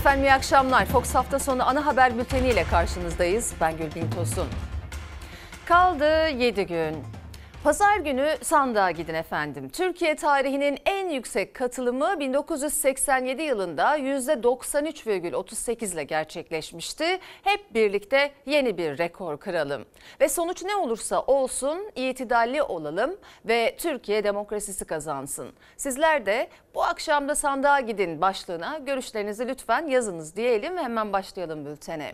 Efendim iyi akşamlar. Fox hafta sonu ana haber bülteniyle karşınızdayız. Ben Gülbin Tosun. Kaldı 7 gün. Pazar günü sandığa gidin efendim. Türkiye tarihinin en yüksek katılımı 1987 yılında %93,38 ile gerçekleşmişti. Hep birlikte yeni bir rekor kıralım. Ve sonuç ne olursa olsun itidalli olalım ve Türkiye demokrasisi kazansın. Sizler de bu akşam da sandığa gidin başlığına görüşlerinizi lütfen yazınız diyelim ve hemen başlayalım bültene.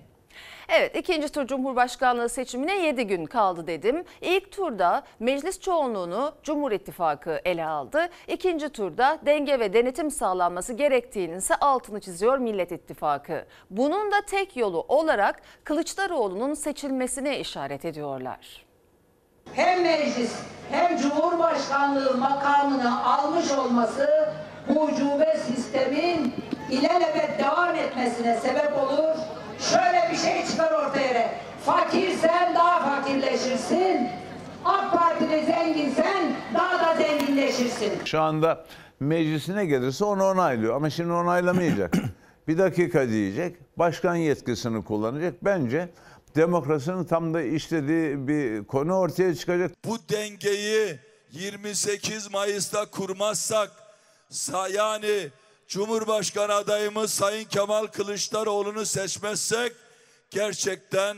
Evet ikinci tur Cumhurbaşkanlığı seçimine 7 gün kaldı dedim. İlk turda meclis çoğunluğunu Cumhur İttifakı ele aldı. İkinci turda denge ve denetim sağlanması gerektiğinin ise altını çiziyor Millet İttifakı. Bunun da tek yolu olarak Kılıçdaroğlu'nun seçilmesine işaret ediyorlar. Hem meclis hem Cumhurbaşkanlığı makamını almış olması bu ucube sistemin ilelebet devam etmesine sebep olur şöyle bir şey çıkar ortaya. Fakirsen daha fakirleşirsin. AK Partili zenginsen daha da zenginleşirsin. Şu anda meclisine gelirse onu onaylıyor ama şimdi onaylamayacak. bir dakika diyecek. Başkan yetkisini kullanacak. Bence demokrasinin tam da işlediği bir konu ortaya çıkacak. Bu dengeyi 28 Mayıs'ta kurmazsak yani Cumhurbaşkanı adayımız Sayın Kemal Kılıçdaroğlu'nu seçmezsek gerçekten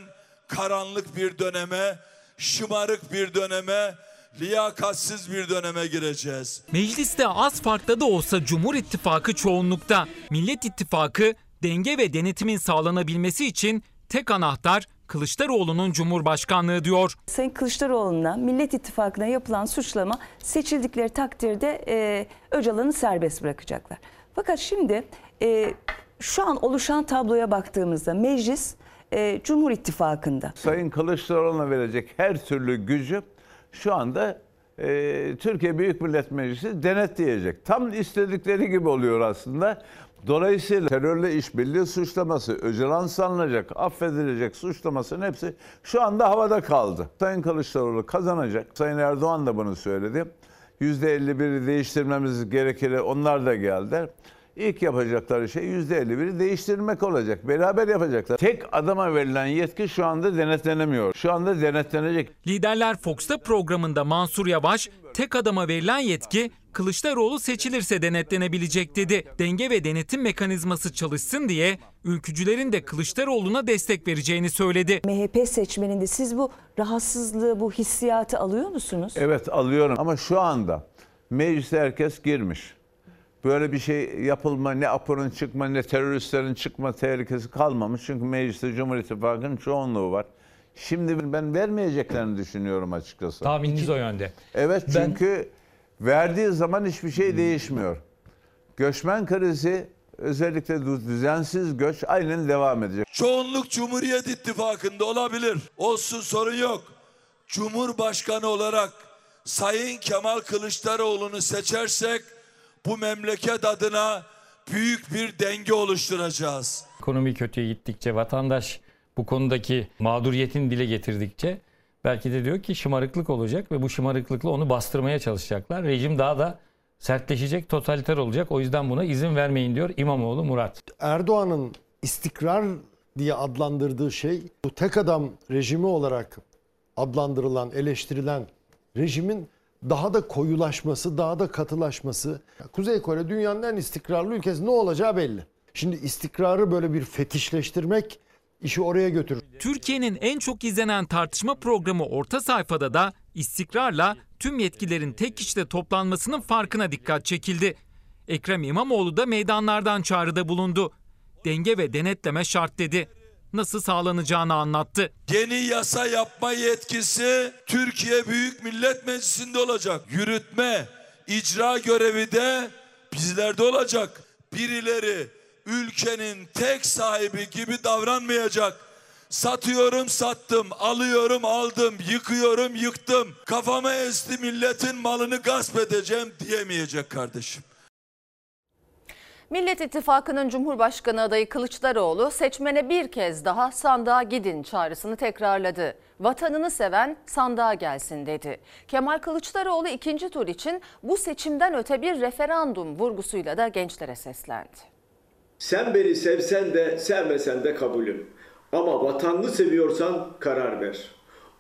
karanlık bir döneme, şımarık bir döneme, liyakatsiz bir döneme gireceğiz. Mecliste az farklı da olsa Cumhur İttifakı çoğunlukta. Millet İttifakı denge ve denetimin sağlanabilmesi için tek anahtar Kılıçdaroğlu'nun Cumhurbaşkanlığı diyor. Sayın Kılıçdaroğlu'na Millet İttifakı'na yapılan suçlama seçildikleri takdirde e, Öcalan'ı serbest bırakacaklar. Fakat şimdi e, şu an oluşan tabloya baktığımızda meclis e, Cumhur İttifakı'nda. Sayın Kılıçdaroğlu'na verecek her türlü gücü şu anda e, Türkiye Büyük Millet Meclisi denetleyecek. Tam istedikleri gibi oluyor aslında. Dolayısıyla terörle işbirliği suçlaması, Öcalan sanılacak, affedilecek suçlamasının hepsi şu anda havada kaldı. Sayın Kılıçdaroğlu kazanacak. Sayın Erdoğan da bunu söyledi. %51'i değiştirmemiz gerekir. Onlar da geldiler. İlk yapacakları şey %51'i değiştirmek olacak. Beraber yapacaklar. Tek adama verilen yetki şu anda denetlenemiyor. Şu anda denetlenecek. Liderler Fox'ta programında Mansur Yavaş tek adama verilen yetki Kılıçdaroğlu seçilirse denetlenebilecek dedi. Denge ve denetim mekanizması çalışsın diye ülkücülerin de Kılıçdaroğlu'na destek vereceğini söyledi. MHP seçmeninde siz bu rahatsızlığı, bu hissiyatı alıyor musunuz? Evet alıyorum ama şu anda meclise herkes girmiş. Böyle bir şey yapılma, ne APO'nun çıkma, ne teröristlerin çıkma tehlikesi kalmamış. Çünkü mecliste Cumhur İttifakı'nın çoğunluğu var. Şimdi ben vermeyeceklerini düşünüyorum açıkçası. Tahmininiz o yönde. Evet çünkü verdiği zaman hiçbir şey değişmiyor. Göçmen krizi özellikle düzensiz göç aynen devam edecek. Çoğunluk Cumhuriyet İttifakı'nda olabilir. Olsun sorun yok. Cumhurbaşkanı olarak Sayın Kemal Kılıçdaroğlu'nu seçersek bu memleket adına büyük bir denge oluşturacağız. Ekonomi kötüye gittikçe vatandaş bu konudaki mağduriyetini dile getirdikçe belki de diyor ki şımarıklık olacak ve bu şımarıklıkla onu bastırmaya çalışacaklar. Rejim daha da sertleşecek, totaliter olacak. O yüzden buna izin vermeyin diyor İmamoğlu Murat. Erdoğan'ın istikrar diye adlandırdığı şey bu tek adam rejimi olarak adlandırılan, eleştirilen rejimin daha da koyulaşması, daha da katılaşması. Kuzey Kore dünyanın en istikrarlı ülkesi ne olacağı belli. Şimdi istikrarı böyle bir fetişleştirmek işi oraya götürür. Türkiye'nin en çok izlenen tartışma programı Orta Sayfada da istikrarla tüm yetkilerin tek kişide toplanmasının farkına dikkat çekildi. Ekrem İmamoğlu da meydanlardan çağrıda bulundu. Denge ve denetleme şart dedi nasıl sağlanacağını anlattı. Yeni yasa yapma yetkisi Türkiye Büyük Millet Meclisi'nde olacak. Yürütme, icra görevi de bizlerde olacak. Birileri ülkenin tek sahibi gibi davranmayacak. Satıyorum sattım, alıyorum aldım, yıkıyorum yıktım. Kafama esti milletin malını gasp edeceğim diyemeyecek kardeşim. Millet İttifakı'nın Cumhurbaşkanı adayı Kılıçdaroğlu seçmene bir kez daha sandığa gidin çağrısını tekrarladı. Vatanını seven sandığa gelsin dedi. Kemal Kılıçdaroğlu ikinci tur için bu seçimden öte bir referandum vurgusuyla da gençlere seslendi. Sen beni sevsen de sevmesen de kabulüm. Ama vatanını seviyorsan karar ver.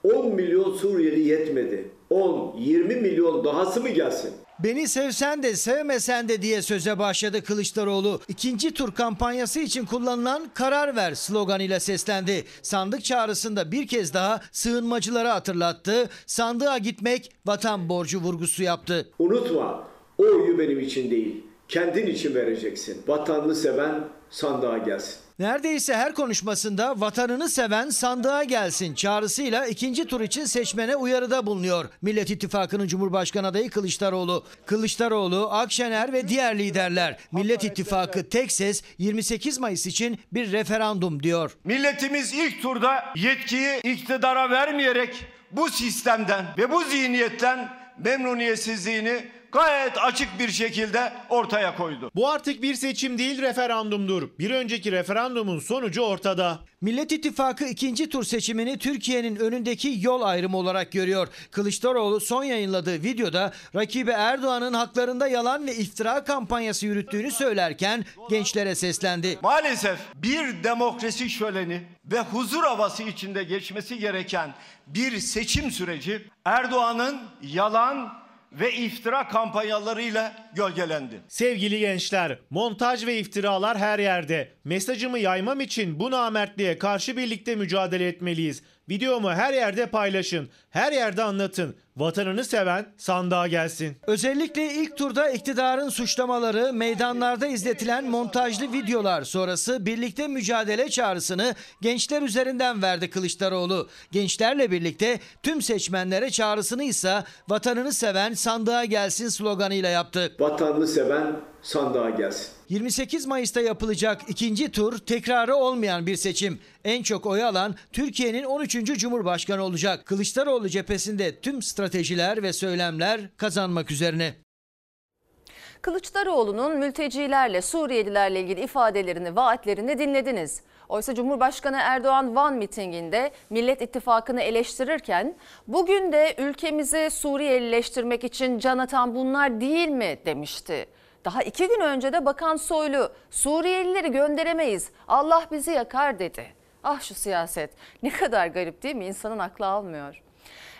10 milyon Suriyeli yetmedi. 10, 20 milyon dahası mı gelsin? Beni sevsen de sevmesen de diye söze başladı Kılıçdaroğlu. İkinci tur kampanyası için kullanılan karar ver sloganıyla seslendi. Sandık çağrısında bir kez daha sığınmacıları hatırlattı. Sandığa gitmek vatan borcu vurgusu yaptı. Unutma, o oyu benim için değil, kendin için vereceksin. Vatanını seven sandığa gelsin. Neredeyse her konuşmasında vatanını seven sandığa gelsin çağrısıyla ikinci tur için seçmene uyarıda bulunuyor. Millet İttifakı'nın Cumhurbaşkanı adayı Kılıçdaroğlu. Kılıçdaroğlu, Akşener ve diğer liderler Millet İttifakı tek ses 28 Mayıs için bir referandum diyor. Milletimiz ilk turda yetkiyi iktidara vermeyerek bu sistemden ve bu zihniyetten memnuniyetsizliğini gayet açık bir şekilde ortaya koydu. Bu artık bir seçim değil referandumdur. Bir önceki referandumun sonucu ortada. Millet İttifakı ikinci tur seçimini Türkiye'nin önündeki yol ayrımı olarak görüyor. Kılıçdaroğlu son yayınladığı videoda rakibi Erdoğan'ın haklarında yalan ve iftira kampanyası yürüttüğünü söylerken gençlere seslendi. Maalesef bir demokrasi şöleni ve huzur havası içinde geçmesi gereken bir seçim süreci Erdoğan'ın yalan ve iftira kampanyalarıyla gölgelendi. Sevgili gençler, montaj ve iftiralar her yerde. Mesajımı yaymam için bu namertliğe karşı birlikte mücadele etmeliyiz. Videomu her yerde paylaşın, her yerde anlatın. Vatanını seven sandığa gelsin. Özellikle ilk turda iktidarın suçlamaları, meydanlarda izletilen montajlı videolar sonrası birlikte mücadele çağrısını gençler üzerinden verdi Kılıçdaroğlu. Gençlerle birlikte tüm seçmenlere çağrısını ise vatanını seven sandığa gelsin sloganıyla yaptı. Vatanını seven sandığa gelsin. 28 Mayıs'ta yapılacak ikinci tur tekrarı olmayan bir seçim. En çok oy alan Türkiye'nin 13. Cumhurbaşkanı olacak. Kılıçdaroğlu cephesinde tüm stratejiler ve söylemler kazanmak üzerine. Kılıçdaroğlu'nun mültecilerle, Suriyelilerle ilgili ifadelerini, vaatlerini dinlediniz. Oysa Cumhurbaşkanı Erdoğan Van mitinginde Millet İttifakı'nı eleştirirken bugün de ülkemizi Suriyelileştirmek için can atan bunlar değil mi demişti. Daha iki gün önce de Bakan Soylu Suriyelileri gönderemeyiz Allah bizi yakar dedi. Ah şu siyaset ne kadar garip değil mi insanın aklı almıyor.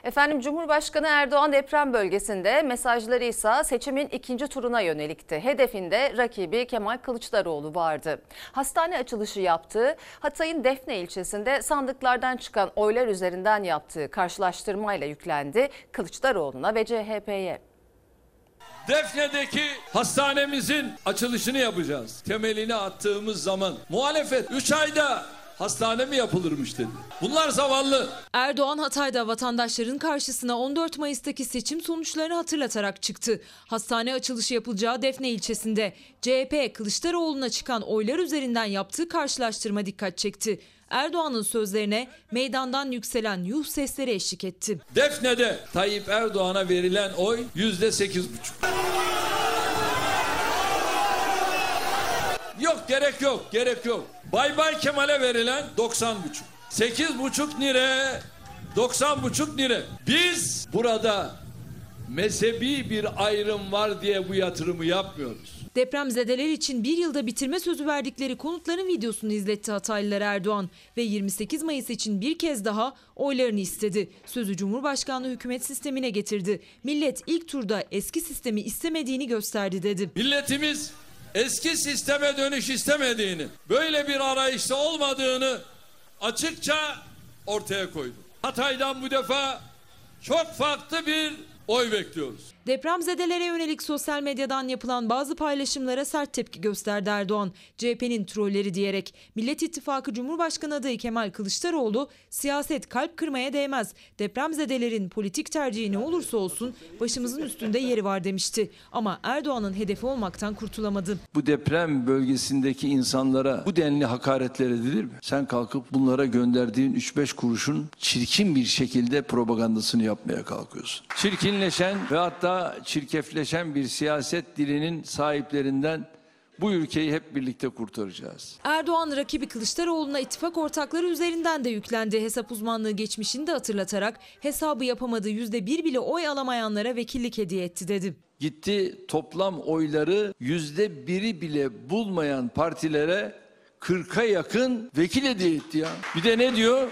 Efendim Cumhurbaşkanı Erdoğan deprem bölgesinde mesajları ise seçimin ikinci turuna yönelikti. Hedefinde rakibi Kemal Kılıçdaroğlu vardı. Hastane açılışı yaptığı Hatay'ın Defne ilçesinde sandıklardan çıkan oylar üzerinden yaptığı karşılaştırmayla yüklendi Kılıçdaroğlu'na ve CHP'ye. Defne'deki hastanemizin açılışını yapacağız. Temelini attığımız zaman muhalefet 3 ayda hastane mi yapılırmış dedi. Bunlar zavallı. Erdoğan Hatay'da vatandaşların karşısına 14 Mayıs'taki seçim sonuçlarını hatırlatarak çıktı. Hastane açılışı yapılacağı Defne ilçesinde CHP Kılıçdaroğlu'na çıkan oylar üzerinden yaptığı karşılaştırma dikkat çekti. Erdoğan'ın sözlerine meydandan yükselen yuh sesleri eşlik etti. Defne'de Tayyip Erdoğan'a verilen oy yüzde sekiz buçuk. Yok gerek yok gerek yok. Bay Bay Kemal'e verilen 90 buçuk. 8 buçuk lira 90 buçuk lira. Biz burada mezhebi bir ayrım var diye bu yatırımı yapmıyoruz. Depremzedeler için bir yılda bitirme sözü verdikleri konutların videosunu izletti Hataylılar Erdoğan ve 28 Mayıs için bir kez daha oylarını istedi. Sözü Cumhurbaşkanlığı hükümet sistemine getirdi. Millet ilk turda eski sistemi istemediğini gösterdi dedi. Milletimiz eski sisteme dönüş istemediğini, böyle bir arayışta olmadığını açıkça ortaya koydu. Hatay'dan bu defa çok farklı bir oy bekliyoruz. Depremzedelere yönelik sosyal medyadan yapılan bazı paylaşımlara sert tepki gösterdi Erdoğan. CHP'nin trolleri diyerek Millet İttifakı Cumhurbaşkanı adayı Kemal Kılıçdaroğlu siyaset kalp kırmaya değmez. Depremzedelerin politik tercihi ne olursa olsun başımızın üstünde yeri var demişti. Ama Erdoğan'ın hedefi olmaktan kurtulamadı. Bu deprem bölgesindeki insanlara bu denli hakaretler edilir mi? Sen kalkıp bunlara gönderdiğin 3-5 kuruşun çirkin bir şekilde propagandasını yapmaya kalkıyorsun. Çirkinleşen ve hatta çirkefleşen bir siyaset dilinin sahiplerinden bu ülkeyi hep birlikte kurtaracağız. Erdoğan rakibi Kılıçdaroğlu'na ittifak ortakları üzerinden de yüklendi. Hesap uzmanlığı geçmişini de hatırlatarak hesabı yapamadığı %1 bile oy alamayanlara vekillik hediye etti dedi. gitti toplam oyları yüzde biri bile bulmayan partilere 40'a yakın vekil hediye etti ya. Bir de ne diyor?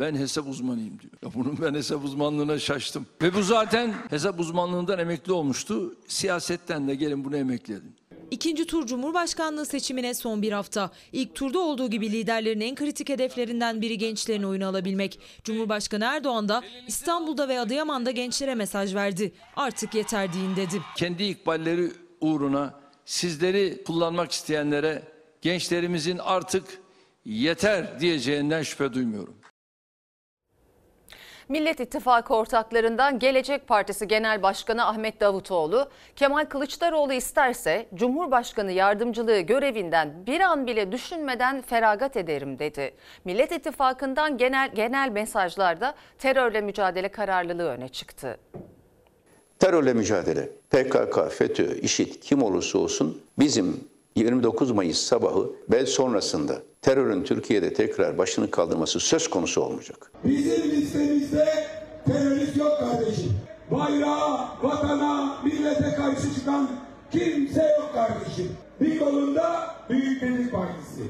Ben hesap uzmanıyım diyor. Ya bunun ben hesap uzmanlığına şaştım. Ve bu zaten hesap uzmanlığından emekli olmuştu. Siyasetten de gelin bunu emekli edin. İkinci tur Cumhurbaşkanlığı seçimine son bir hafta. İlk turda olduğu gibi liderlerin en kritik hedeflerinden biri gençlerin oyunu alabilmek. Cumhurbaşkanı Erdoğan da İstanbul'da ve Adıyaman'da gençlere mesaj verdi. Artık yeter deyin dedi. Kendi ikballeri uğruna sizleri kullanmak isteyenlere gençlerimizin artık yeter diyeceğinden şüphe duymuyorum. Millet İttifakı ortaklarından Gelecek Partisi Genel Başkanı Ahmet Davutoğlu, Kemal Kılıçdaroğlu isterse Cumhurbaşkanı yardımcılığı görevinden bir an bile düşünmeden feragat ederim dedi. Millet İttifakı'ndan genel genel mesajlarda terörle mücadele kararlılığı öne çıktı. Terörle mücadele, PKK, FETÖ, IŞİD kim olursa olsun bizim 29 Mayıs sabahı ve sonrasında terörün Türkiye'de tekrar başını kaldırması söz konusu olmayacak. Bizim listemizde terörist yok kardeşim. Bayrağa, vatana, millete karşı çıkan kimse yok kardeşim. Bir kolunda Büyük Birlik Partisi.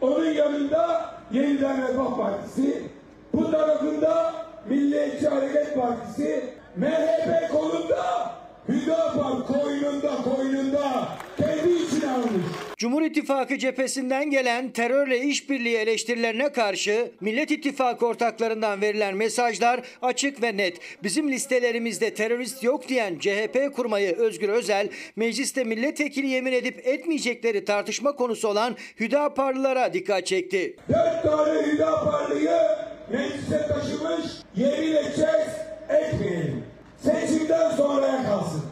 Onun yanında Yeniden Refah Partisi. Bu tarafında Milliyetçi Hareket Partisi. MHP kolunda Hüdapar koynunda koynunda almış. Cumhur İttifakı cephesinden gelen terörle işbirliği eleştirilerine karşı Millet İttifakı ortaklarından verilen mesajlar açık ve net. Bizim listelerimizde terörist yok diyen CHP kurmayı Özgür Özel, mecliste milletvekili yemin edip etmeyecekleri tartışma konusu olan Hüdaparlılara dikkat çekti. Dört tane Hüdaparlıyı meclise taşımış yemin edeceğiz etmeyelim. Seçimden sonraya kalsın.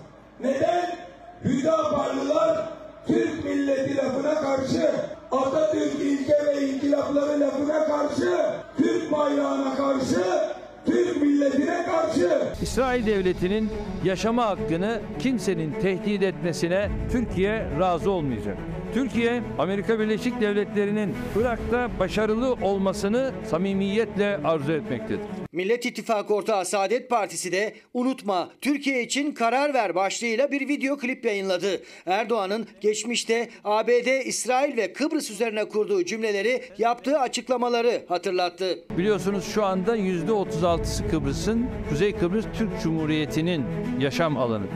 Neden? Hüdaparlılar Türk milleti lafına karşı, Atatürk ilke ve inkılapları lafına karşı, Türk bayrağına karşı, Türk milletine karşı. İsrail devletinin yaşama hakkını kimsenin tehdit etmesine Türkiye razı olmayacak. Türkiye, Amerika Birleşik Devletleri'nin Irak'ta başarılı olmasını samimiyetle arzu etmektedir. Millet İttifakı ortağı Saadet Partisi de unutma Türkiye için karar ver başlığıyla bir video klip yayınladı. Erdoğan'ın geçmişte ABD, İsrail ve Kıbrıs üzerine kurduğu cümleleri yaptığı açıklamaları hatırlattı. Biliyorsunuz şu anda %36'sı Kıbrıs'ın, Kuzey Kıbrıs Türk Cumhuriyeti'nin yaşam alanı.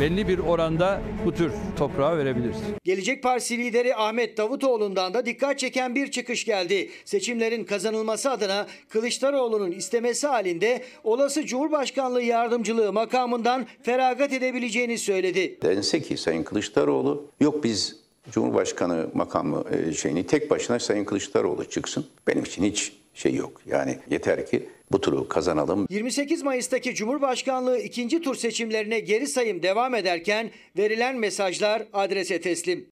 Belli bir oranda bu tür toprağa verebiliriz. Gelecek Partisi lideri Ahmet Davutoğlu'ndan da dikkat çeken bir çıkış geldi. Seçimlerin kazanılması adına Kılıçdaroğlu'nun istemesi halinde olası Cumhurbaşkanlığı yardımcılığı makamından feragat edebileceğini söyledi. Dense ki Sayın Kılıçdaroğlu yok biz Cumhurbaşkanı makamı e, şeyini tek başına Sayın Kılıçdaroğlu çıksın. Benim için hiç şey yok. Yani yeter ki bu turu kazanalım. 28 Mayıs'taki Cumhurbaşkanlığı ikinci tur seçimlerine geri sayım devam ederken verilen mesajlar adrese teslim.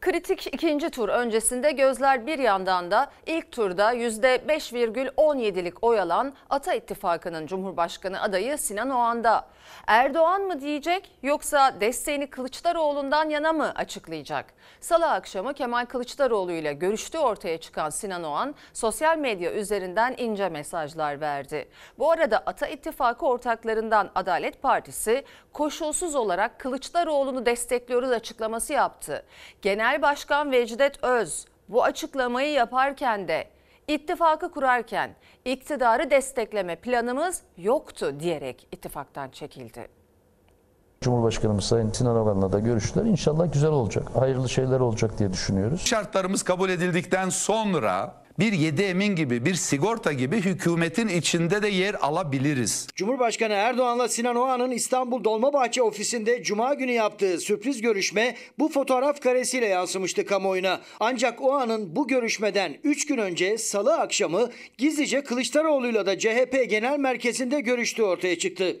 Kritik ikinci tur öncesinde gözler bir yandan da ilk turda %5,17'lik oy alan Ata İttifakı'nın Cumhurbaşkanı adayı Sinan Oğan'da. Erdoğan mı diyecek yoksa desteğini Kılıçdaroğlu'ndan yana mı açıklayacak? Salı akşamı Kemal Kılıçdaroğlu ile görüştüğü ortaya çıkan Sinan Oğan sosyal medya üzerinden ince mesajlar verdi. Bu arada Ata İttifakı ortaklarından Adalet Partisi koşulsuz olarak Kılıçdaroğlu'nu destekliyoruz açıklaması yaptı. Genel Başkan Vecdet Öz bu açıklamayı yaparken de ittifakı kurarken iktidarı destekleme planımız yoktu diyerek ittifaktan çekildi. Cumhurbaşkanımız Sayın Sinan Ogan'la da görüştüler. İnşallah güzel olacak. Hayırlı şeyler olacak diye düşünüyoruz. Şartlarımız kabul edildikten sonra bir yedi emin gibi bir sigorta gibi hükümetin içinde de yer alabiliriz. Cumhurbaşkanı Erdoğan'la Sinan Oğan'ın İstanbul Dolmabahçe ofisinde Cuma günü yaptığı sürpriz görüşme bu fotoğraf karesiyle yansımıştı kamuoyuna. Ancak Oğan'ın bu görüşmeden 3 gün önce salı akşamı gizlice Kılıçdaroğlu'yla da CHP Genel Merkezi'nde görüştüğü ortaya çıktı.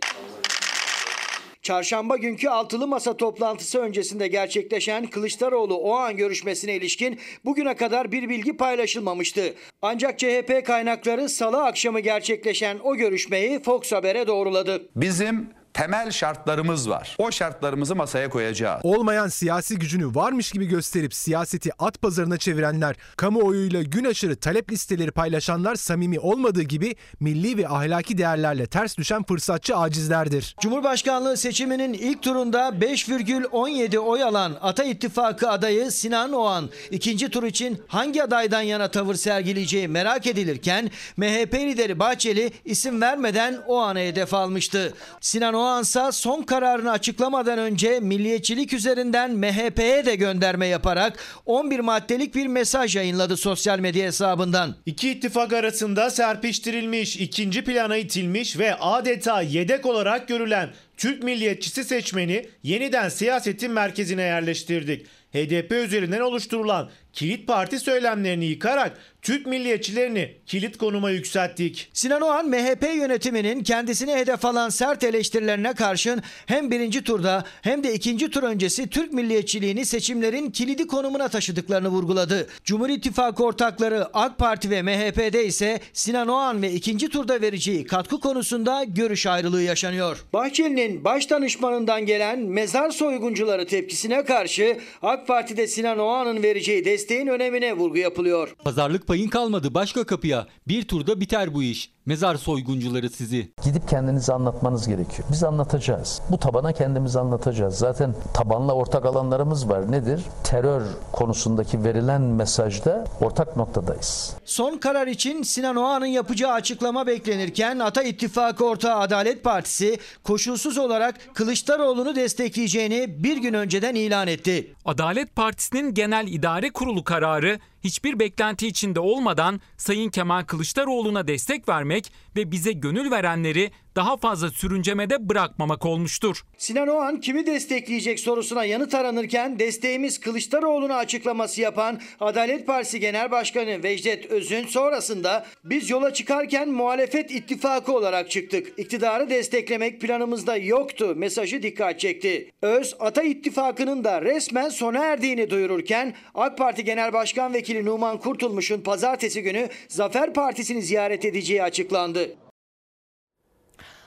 Çarşamba günkü altılı masa toplantısı öncesinde gerçekleşen Kılıçdaroğlu Oğan görüşmesine ilişkin bugüne kadar bir bilgi paylaşılmamıştı. Ancak CHP kaynakları salı akşamı gerçekleşen o görüşmeyi Fox Haber'e doğruladı. Bizim temel şartlarımız var. O şartlarımızı masaya koyacağız. Olmayan siyasi gücünü varmış gibi gösterip siyaseti at pazarına çevirenler, kamuoyuyla gün aşırı talep listeleri paylaşanlar samimi olmadığı gibi milli ve ahlaki değerlerle ters düşen fırsatçı acizlerdir. Cumhurbaşkanlığı seçiminin ilk turunda 5,17 oy alan Ata İttifakı adayı Sinan Oğan ikinci tur için hangi adaydan yana tavır sergileyeceği merak edilirken MHP lideri Bahçeli isim vermeden Oğan'a hedef almıştı. Sinan Oğan ise son kararını açıklamadan önce milliyetçilik üzerinden MHP'ye de gönderme yaparak 11 maddelik bir mesaj yayınladı sosyal medya hesabından. İki ittifak arasında serpiştirilmiş, ikinci plana itilmiş ve adeta yedek olarak görülen Türk milliyetçisi seçmeni yeniden siyasetin merkezine yerleştirdik. HDP üzerinden oluşturulan kilit parti söylemlerini yıkarak Türk milliyetçilerini kilit konuma yükselttik. Sinan Oğan MHP yönetiminin kendisine hedef alan sert eleştirilerine karşın hem birinci turda hem de ikinci tur öncesi Türk milliyetçiliğini seçimlerin kilidi konumuna taşıdıklarını vurguladı. Cumhur İttifakı ortakları AK Parti ve MHP'de ise Sinan Oğan ve ikinci turda vereceği katkı konusunda görüş ayrılığı yaşanıyor. Bahçeli'nin baş danışmanından gelen mezar soyguncuları tepkisine karşı AK Parti'de Sinan Oğan'ın vereceği desteğin önemine vurgu yapılıyor. Pazarlık payın kalmadı başka kapıya. Bir turda biter bu iş. Mezar soyguncuları sizi. Gidip kendinizi anlatmanız gerekiyor. Biz anlatacağız. Bu tabana kendimizi anlatacağız. Zaten tabanla ortak alanlarımız var. Nedir? Terör konusundaki verilen mesajda ortak noktadayız. Son karar için Sinan Oğan'ın yapacağı açıklama beklenirken Ata İttifakı ortağı Adalet Partisi koşulsuz olarak Kılıçdaroğlu'nu destekleyeceğini bir gün önceden ilan etti. Adalet Partisi'nin Genel İdare Kurulu kararı hiçbir beklenti içinde olmadan Sayın Kemal Kılıçdaroğlu'na destek vermek ve bize gönül verenleri daha fazla sürüncemede bırakmamak olmuştur. Sinan Oğan kimi destekleyecek sorusuna yanıt aranırken desteğimiz Kılıçdaroğlu'na açıklaması yapan Adalet Partisi Genel Başkanı Vecdet Özün sonrasında biz yola çıkarken muhalefet ittifakı olarak çıktık. İktidarı desteklemek planımızda yoktu mesajı dikkat çekti. Öz Ata İttifakı'nın da resmen sona erdiğini duyururken AK Parti Genel Başkan Vekili Numan Kurtulmuş'un pazartesi günü Zafer Partisi'ni ziyaret edeceği açıklandı.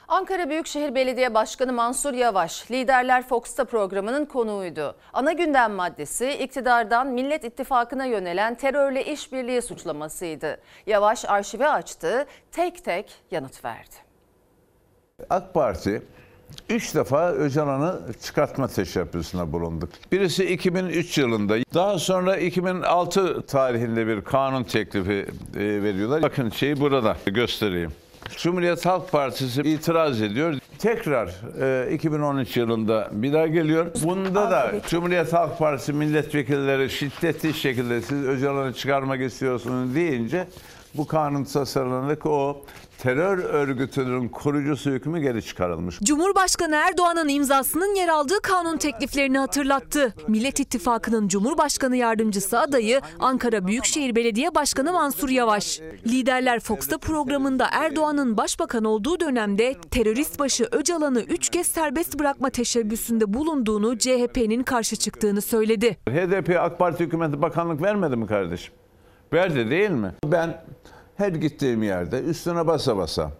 Ankara Büyükşehir Belediye Başkanı Mansur Yavaş, Liderler Fox'ta programının konuğuydu. Ana gündem maddesi iktidardan Millet İttifakı'na yönelen terörle işbirliği suçlamasıydı. Yavaş arşive açtı, tek tek yanıt verdi. AK Parti Üç defa Öcalan'ı çıkartma teşebbüsüne bulunduk. Birisi 2003 yılında, daha sonra 2006 tarihinde bir kanun teklifi e, veriyorlar. Bakın şeyi burada göstereyim. Cumhuriyet Halk Partisi itiraz ediyor. Tekrar e, 2013 yılında bir daha geliyor. Bunda da Cumhuriyet Halk Partisi milletvekilleri şiddetli şekilde siz Öcalan'ı çıkarmak istiyorsunuz deyince bu kanun tasarlanıp o terör örgütünün kurucusu hükmü geri çıkarılmış. Cumhurbaşkanı Erdoğan'ın imzasının yer aldığı kanun tekliflerini hatırlattı. Millet İttifakı'nın Cumhurbaşkanı yardımcısı adayı Ankara Büyükşehir Belediye Başkanı Mansur Yavaş. Liderler Fox'ta programında Erdoğan'ın başbakan olduğu dönemde terörist başı Öcalan'ı 3 kez serbest bırakma teşebbüsünde bulunduğunu CHP'nin karşı çıktığını söyledi. HDP AK Parti hükümeti bakanlık vermedi mi kardeşim? Verdi değil mi? Ben her gittiğim yerde üstüne basa basa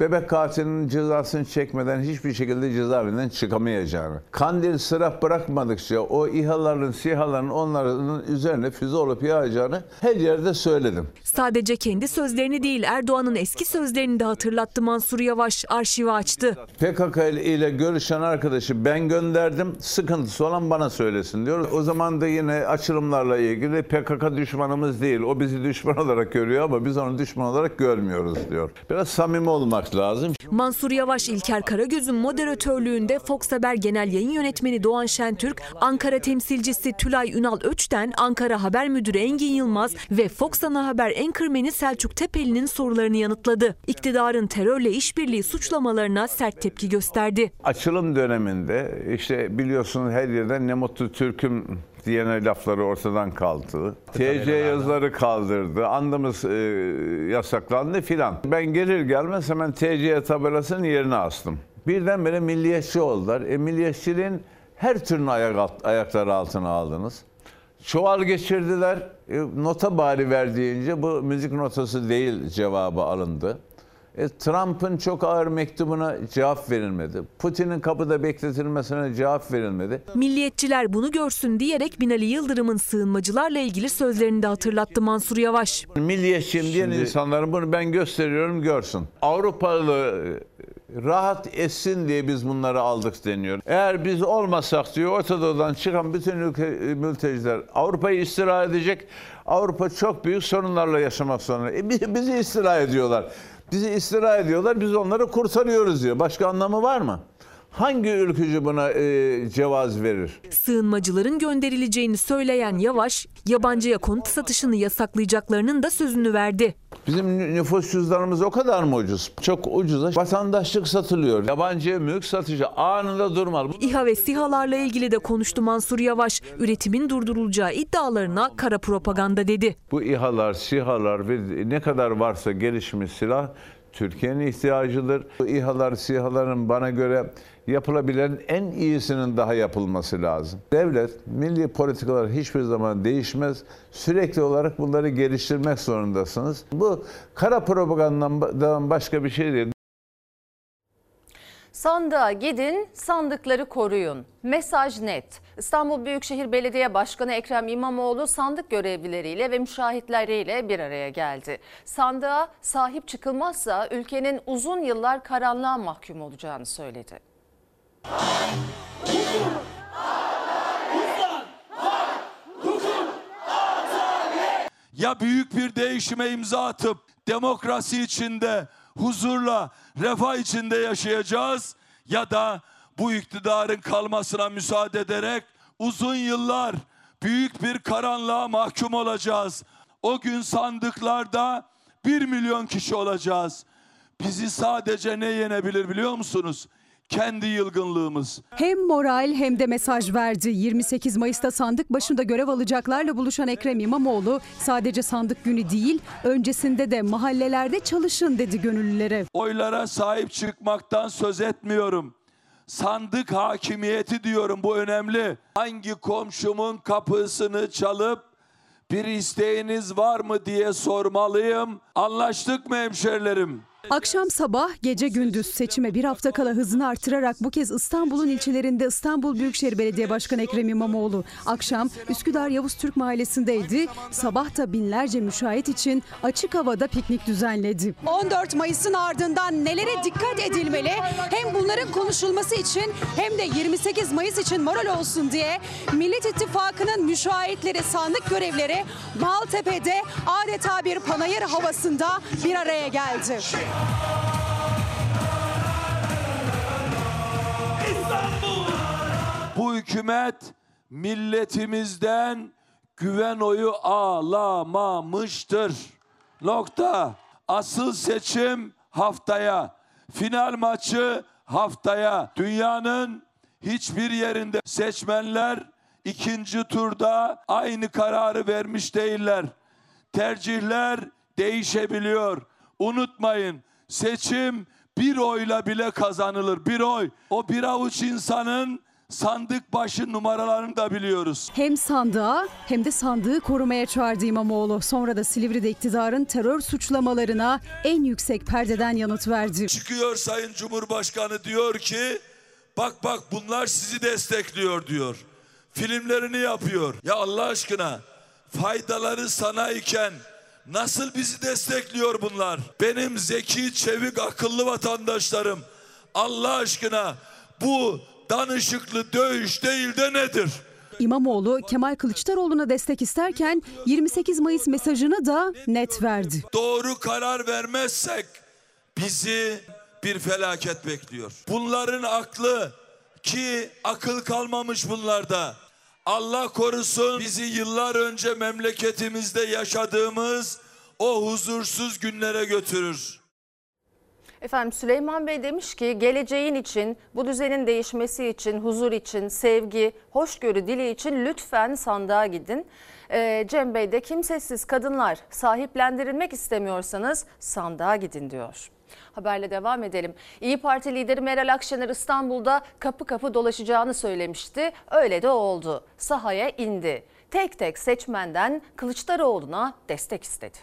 bebek katilinin cezasını çekmeden hiçbir şekilde cezaevinden çıkamayacağını, kandil sıraf bırakmadıkça o İHA'ların, SİHA'ların onların üzerine füze olup yağacağını her yerde söyledim. Sadece kendi sözlerini değil Erdoğan'ın eski sözlerini de hatırlattı Mansur Yavaş arşivi açtı. PKK ile görüşen arkadaşı ben gönderdim, sıkıntısı olan bana söylesin diyor. O zaman da yine açılımlarla ilgili PKK düşmanımız değil, o bizi düşman olarak görüyor ama biz onu düşman olarak görmüyoruz diyor. Biraz samimi olmak lazım. Mansur Yavaş, İlker Karagöz'ün moderatörlüğünde Fox Haber Genel Yayın Yönetmeni Doğan Şentürk, Ankara temsilcisi Tülay Ünal Öç'ten Ankara Haber Müdürü Engin Yılmaz ve Fox Ana Haber enkırmeni Selçuk Tepeli'nin sorularını yanıtladı. İktidarın terörle işbirliği suçlamalarına sert tepki gösterdi. Açılım döneminde işte biliyorsunuz her yerden ne mutlu Türk'üm diyene lafları ortadan kaldı. TC yazıları kaldırdı. Andımız e, yasaklandı filan. Ben gelir gelmez hemen TC tabelasının yerine astım. Birdenbire milliyetçi oldular. E, milliyetçiliğin her türlü ayak alt, ayakları altına aldınız. Çuval geçirdiler. E, nota bari ver deyince bu müzik notası değil cevabı alındı. E, Trump'ın çok ağır mektubuna cevap verilmedi. Putin'in kapıda bekletilmesine cevap verilmedi. Milliyetçiler bunu görsün diyerek Binali Yıldırım'ın sığınmacılarla ilgili sözlerini de hatırlattı Mansur Yavaş. Milliyetçiyim diyen insanların bunu ben gösteriyorum görsün. Avrupalı e, rahat etsin diye biz bunları aldık deniyor. Eğer biz olmasak diyor Orta Doğu'dan çıkan bütün ülke, e, mülteciler Avrupa'yı istila edecek. Avrupa çok büyük sorunlarla yaşamak zorunda. E, bi- bizi istila ediyorlar. Bizi istila ediyorlar. Biz onları kurtarıyoruz diyor. Başka anlamı var mı? Hangi ülkücü buna e, cevaz verir? Sığınmacıların gönderileceğini söyleyen Yavaş, yabancıya konut satışını yasaklayacaklarının da sözünü verdi. Bizim nü- nüfus cüzdanımız o kadar mı ucuz? Çok ucuza vatandaşlık satılıyor. Yabancıya mülk satıcı anında durmalı. İHA ve SİHA'larla ilgili de konuştu Mansur Yavaş. Üretimin durdurulacağı iddialarına kara propaganda dedi. Bu İHA'lar, SİHA'lar ve ne kadar varsa gelişmiş silah Türkiye'nin ihtiyacıdır. Bu İHA'lar, SİHA'ların bana göre yapılabilen en iyisinin daha yapılması lazım. Devlet, milli politikalar hiçbir zaman değişmez. Sürekli olarak bunları geliştirmek zorundasınız. Bu kara propagandadan başka bir şey değil. Sandığa gidin, sandıkları koruyun. Mesaj net. İstanbul Büyükşehir Belediye Başkanı Ekrem İmamoğlu sandık görevlileriyle ve müşahitleriyle bir araya geldi. Sandığa sahip çıkılmazsa ülkenin uzun yıllar karanlığa mahkum olacağını söyledi. ya büyük bir değişime imza atıp demokrasi içinde, huzurla, refah içinde yaşayacağız ya da bu iktidarın kalmasına müsaade ederek uzun yıllar büyük bir karanlığa mahkum olacağız. O gün sandıklarda bir milyon kişi olacağız. Bizi sadece ne yenebilir biliyor musunuz? Kendi yılgınlığımız. Hem moral hem de mesaj verdi. 28 Mayıs'ta sandık başında görev alacaklarla buluşan Ekrem İmamoğlu sadece sandık günü değil, öncesinde de mahallelerde çalışın dedi gönüllülere. oylara sahip çıkmaktan söz etmiyorum. Sandık hakimiyeti diyorum bu önemli. Hangi komşumun kapısını çalıp bir isteğiniz var mı diye sormalıyım. Anlaştık mı hemşerilerim? Akşam sabah, gece gündüz seçime bir hafta kala hızını artırarak bu kez İstanbul'un ilçelerinde İstanbul Büyükşehir Belediye Başkanı Ekrem İmamoğlu akşam Üsküdar Yavuz Türk Mahallesi'ndeydi. Sabah da binlerce müşahit için açık havada piknik düzenledi. 14 Mayıs'ın ardından nelere dikkat edilmeli hem bunların konuşulması için hem de 28 Mayıs için moral olsun diye Millet İttifakı'nın müşahitleri, sandık görevleri Maltepe'de adeta bir panayır havasında bir araya geldi. Bu hükümet milletimizden güven oyu alamamıştır. Nokta. Asıl seçim haftaya. Final maçı haftaya. Dünyanın hiçbir yerinde seçmenler ikinci turda aynı kararı vermiş değiller. Tercihler değişebiliyor. Unutmayın seçim bir oyla bile kazanılır. Bir oy. O bir avuç insanın sandık başı numaralarını da biliyoruz. Hem sandığa hem de sandığı korumaya çağırdı İmamoğlu. Sonra da Silivri'de iktidarın terör suçlamalarına en yüksek perdeden yanıt verdi. Çıkıyor Sayın Cumhurbaşkanı diyor ki bak bak bunlar sizi destekliyor diyor. Filmlerini yapıyor. Ya Allah aşkına faydaları sana iken nasıl bizi destekliyor bunlar? Benim zeki, çevik, akıllı vatandaşlarım Allah aşkına bu danışıklı dövüş değil de nedir? İmamoğlu Kemal Kılıçdaroğlu'na destek isterken 28 Mayıs mesajını da net verdi. Doğru karar vermezsek bizi bir felaket bekliyor. Bunların aklı ki akıl kalmamış bunlarda. Allah korusun bizi yıllar önce memleketimizde yaşadığımız o huzursuz günlere götürür. Efendim Süleyman Bey demiş ki geleceğin için, bu düzenin değişmesi için, huzur için, sevgi, hoşgörü dili için lütfen sandığa gidin. Ee, Cem Bey de kimsesiz kadınlar sahiplendirilmek istemiyorsanız sandığa gidin diyor. Haberle devam edelim. İyi Parti lideri Meral Akşener İstanbul'da kapı kapı dolaşacağını söylemişti. Öyle de oldu. Sahaya indi. Tek tek seçmenden Kılıçdaroğlu'na destek istedi.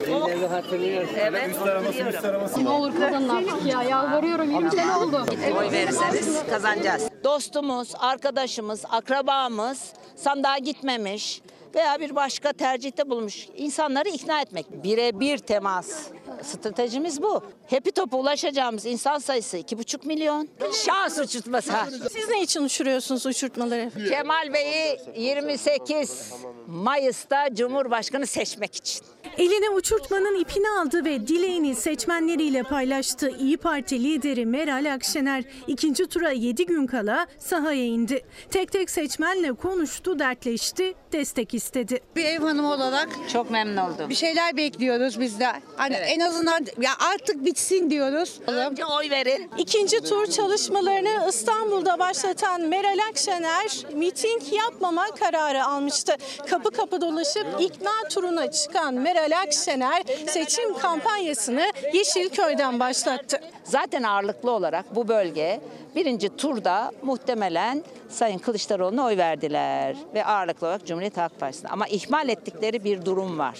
Elleri hatırlıyorsun. Evet, hatırlıyorum. Ne olur kazanın artık ya. Yalvarıyorum 20 sene oldu. Oy verirseniz kazanacağız. Dostumuz, arkadaşımız, akrabamız sandığa gitmemiş veya bir başka tercihte bulmuş insanları ikna etmek. Birebir temas. Stratejimiz bu. Hepi topa ulaşacağımız insan sayısı 2,5 milyon. Şans uçurtması. Siz ne için uçuruyorsunuz uçurtmaları? Kemal Bey'i 28 Mayıs'ta Cumhurbaşkanı seçmek için. Eline uçurtmanın ipini aldı ve dileğini seçmenleriyle paylaştı. İyi Parti lideri Meral Akşener ikinci tura 7 gün kala sahaya indi. Tek tek seçmenle konuştu, dertleşti, destek istedi. Bir ev hanımı olarak çok memnun oldum. Bir şeyler bekliyoruz biz de. Hani en azından ya artık bitsin diyoruz. Önce oy verin. İkinci tur çalışmalarını İstanbul'da başlatan Meral Akşener miting yapmama kararı almıştı. Kapı kapı dolaşıp ikna turuna çıkan Meral Akşener seçim kampanyasını Yeşilköy'den başlattı. Zaten ağırlıklı olarak bu bölge birinci turda muhtemelen Sayın Kılıçdaroğlu'na oy verdiler ve ağırlıklı olarak Cumhuriyet Halk Partisi'ne. Ama ihmal ettikleri bir durum var.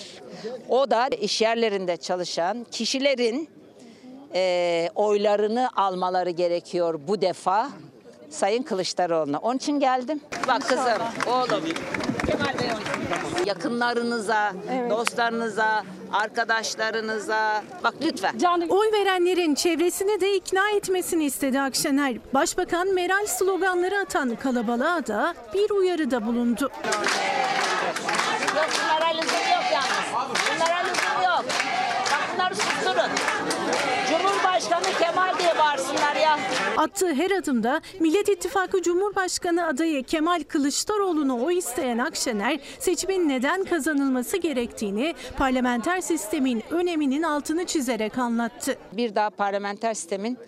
O da iş yerlerinde çalışan kişilerin e, oylarını almaları gerekiyor bu defa Sayın Kılıçdaroğlu'na. Onun için geldim. Bak kızım, oğlum. Kemal Bey yakınlarınıza, dostlarınıza, arkadaşlarınıza bak lütfen. Oy verenlerin çevresini de ikna etmesini istedi Akşener. Başbakan Meral sloganları atan kalabalığa da bir uyarıda bulundu. Yok bunlara lüzum yok yalnız. Bunlara lüzum yok. Bak bunları susturun. Cumhurbaşkanı Kemal diye bağırsınlar ya. Attığı her adımda Millet İttifakı Cumhurbaşkanı adayı Kemal Kılıçdaroğlu'na oy isteyen Akşener, seçimin neden kazanılması gerektiğini, parlamenter sistemin öneminin altını çizerek anlattı. Bir daha parlamenter sistemin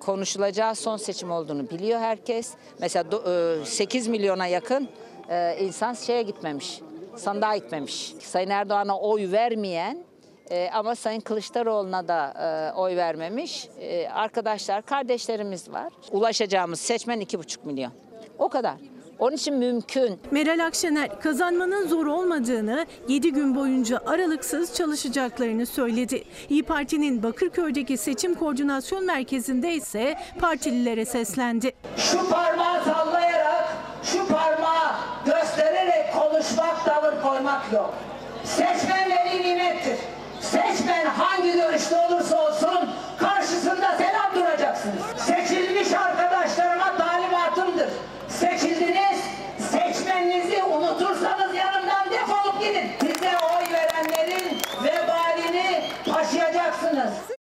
konuşulacağı son seçim olduğunu biliyor herkes. Mesela do- e, 8 milyona yakın e, insan şeye gitmemiş, sandığa gitmemiş. Sayın Erdoğan'a oy vermeyen e, ama Sayın Kılıçdaroğlu'na da e, oy vermemiş e, arkadaşlar, kardeşlerimiz var. Ulaşacağımız seçmen 2,5 milyon. O kadar. Onun için mümkün. Meral Akşener kazanmanın zor olmadığını, 7 gün boyunca aralıksız çalışacaklarını söyledi. İyi Parti'nin Bakırköy'deki seçim koordinasyon merkezinde ise partililere seslendi. Şu parmağı sallayarak, şu parmağı göstererek konuşmak, tavır koymak yok. Seçmen veli nimettir. Seçmen hangi görüşte olursa olsun karşısında selam duracaksınız. Seçilmiş arkadaşlarıma talimatımdır. Seçildiniz, seçmeninizi unutursanız yanından defolup gidin. Size oy verenlerin vebalini taşıyacaksınız.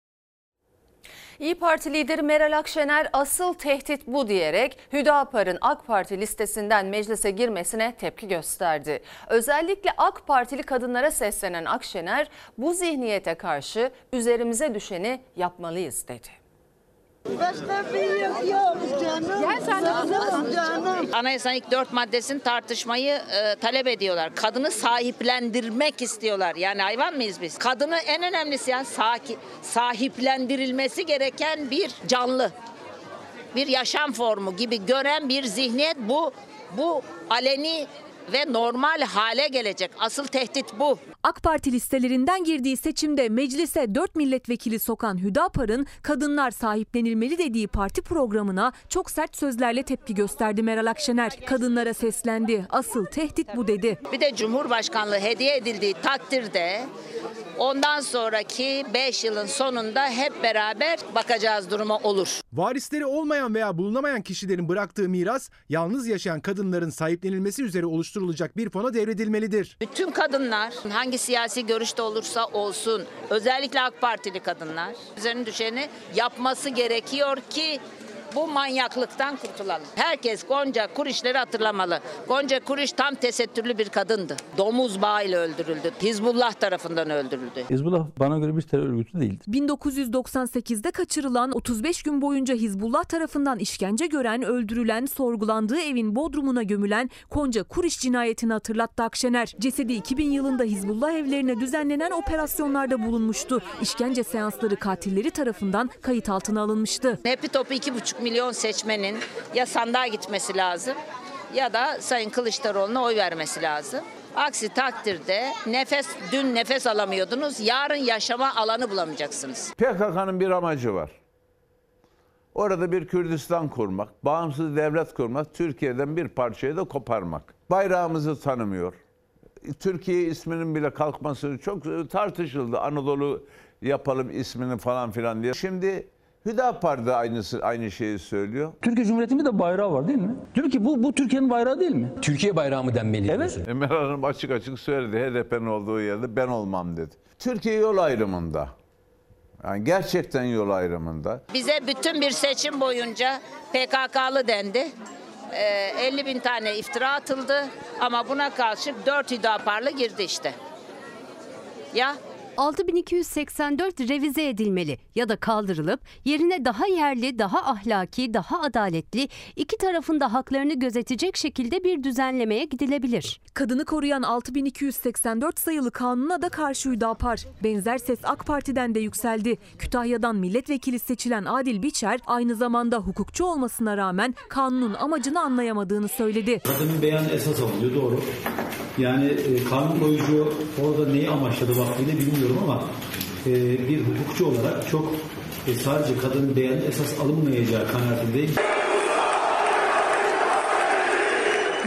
İyi Parti lideri Meral Akşener asıl tehdit bu diyerek Hüdapar'ın AK Parti listesinden meclise girmesine tepki gösterdi. Özellikle AK Partili kadınlara seslenen Akşener bu zihniyete karşı üzerimize düşeni yapmalıyız dedi. Başka bir yok yok canım. Gel sen de kızım. Canım. Anayasanın ilk dört maddesini tartışmayı e, talep ediyorlar. Kadını sahiplendirmek istiyorlar. Yani hayvan mıyız biz? Kadını en önemlisi yani saki- sahiplendirilmesi gereken bir canlı. Bir yaşam formu gibi gören bir zihniyet bu. Bu aleni ve normal hale gelecek. Asıl tehdit bu. AK Parti listelerinden girdiği seçimde meclise 4 milletvekili sokan Hüdapar'ın kadınlar sahiplenilmeli dediği parti programına çok sert sözlerle tepki gösterdi Meral Akşener. Kadınlara seslendi. Asıl tehdit bu dedi. Bir de Cumhurbaşkanlığı hediye edildiği takdirde ondan sonraki 5 yılın sonunda hep beraber bakacağız duruma olur. Varisleri olmayan veya bulunamayan kişilerin bıraktığı miras yalnız yaşayan kadınların sahiplenilmesi üzere oluşturulacak bir fona devredilmelidir. Bütün kadınlar hangi siyasi görüşte olursa olsun özellikle AK Partili kadınlar üzerine düşeni yapması gerekiyor ki bu manyaklıktan kurtulalım. Herkes Gonca Kurişleri hatırlamalı. Gonca Kuriş tam tesettürlü bir kadındı. Domuz bağıyla öldürüldü. Hizbullah tarafından öldürüldü. Hizbullah bana göre bir terör örgütü değildir. 1998'de kaçırılan 35 gün boyunca Hizbullah tarafından işkence gören, öldürülen, sorgulandığı evin bodrumuna gömülen Konca Kuriş cinayetini hatırlattı Akşener. Cesedi 2000 yılında Hizbullah evlerine düzenlenen operasyonlarda bulunmuştu. İşkence seansları katilleri tarafından kayıt altına alınmıştı. Hepi topu 2,5 milyon seçmenin ya sandığa gitmesi lazım ya da Sayın Kılıçdaroğlu'na oy vermesi lazım. Aksi takdirde nefes dün nefes alamıyordunuz. Yarın yaşama alanı bulamayacaksınız. PKK'nın bir amacı var. Orada bir Kürdistan kurmak, bağımsız devlet kurmak, Türkiye'den bir parçayı da koparmak. Bayrağımızı tanımıyor. Türkiye isminin bile kalkması çok tartışıldı. Anadolu yapalım ismini falan filan diye. Şimdi Hüdapar da aynısı aynı şeyi söylüyor. Türkiye Cumhuriyeti'nin de bayrağı var değil mi? Türkiye bu bu Türkiye'nin bayrağı değil mi? Türkiye bayrağı mı denmeli? Evet. Emel Hanım açık açık söyledi. HDP'nin olduğu yerde ben olmam dedi. Türkiye yol ayrımında. Yani gerçekten yol ayrımında. Bize bütün bir seçim boyunca PKK'lı dendi. Ee, 50 bin tane iftira atıldı ama buna karşılık 4 hüdaparlı girdi işte. Ya 6284 revize edilmeli ya da kaldırılıp yerine daha yerli, daha ahlaki, daha adaletli, iki tarafında haklarını gözetecek şekilde bir düzenlemeye gidilebilir. Kadını koruyan 6284 sayılı kanuna da karşı Hüdapar. Benzer ses AK Parti'den de yükseldi. Kütahya'dan milletvekili seçilen Adil Biçer aynı zamanda hukukçu olmasına rağmen kanunun amacını anlayamadığını söyledi. Kadının beyanı esas alınıyor doğru. Yani e, kanun koyucu orada neyi amaçladı vaktiyle bilmiyorum ama e, bir hukukçu olarak çok e, sadece kadının beyanı esas alınmayacağı kanaatindeyim.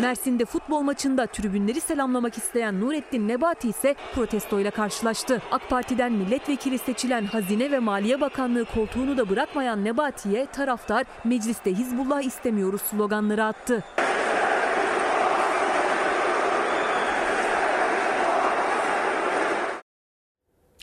Mersin'de futbol maçında tribünleri selamlamak isteyen Nurettin Nebati ise protestoyla karşılaştı. AK Parti'den milletvekili seçilen Hazine ve Maliye Bakanlığı koltuğunu da bırakmayan Nebati'ye taraftar mecliste Hizbullah istemiyoruz sloganları attı.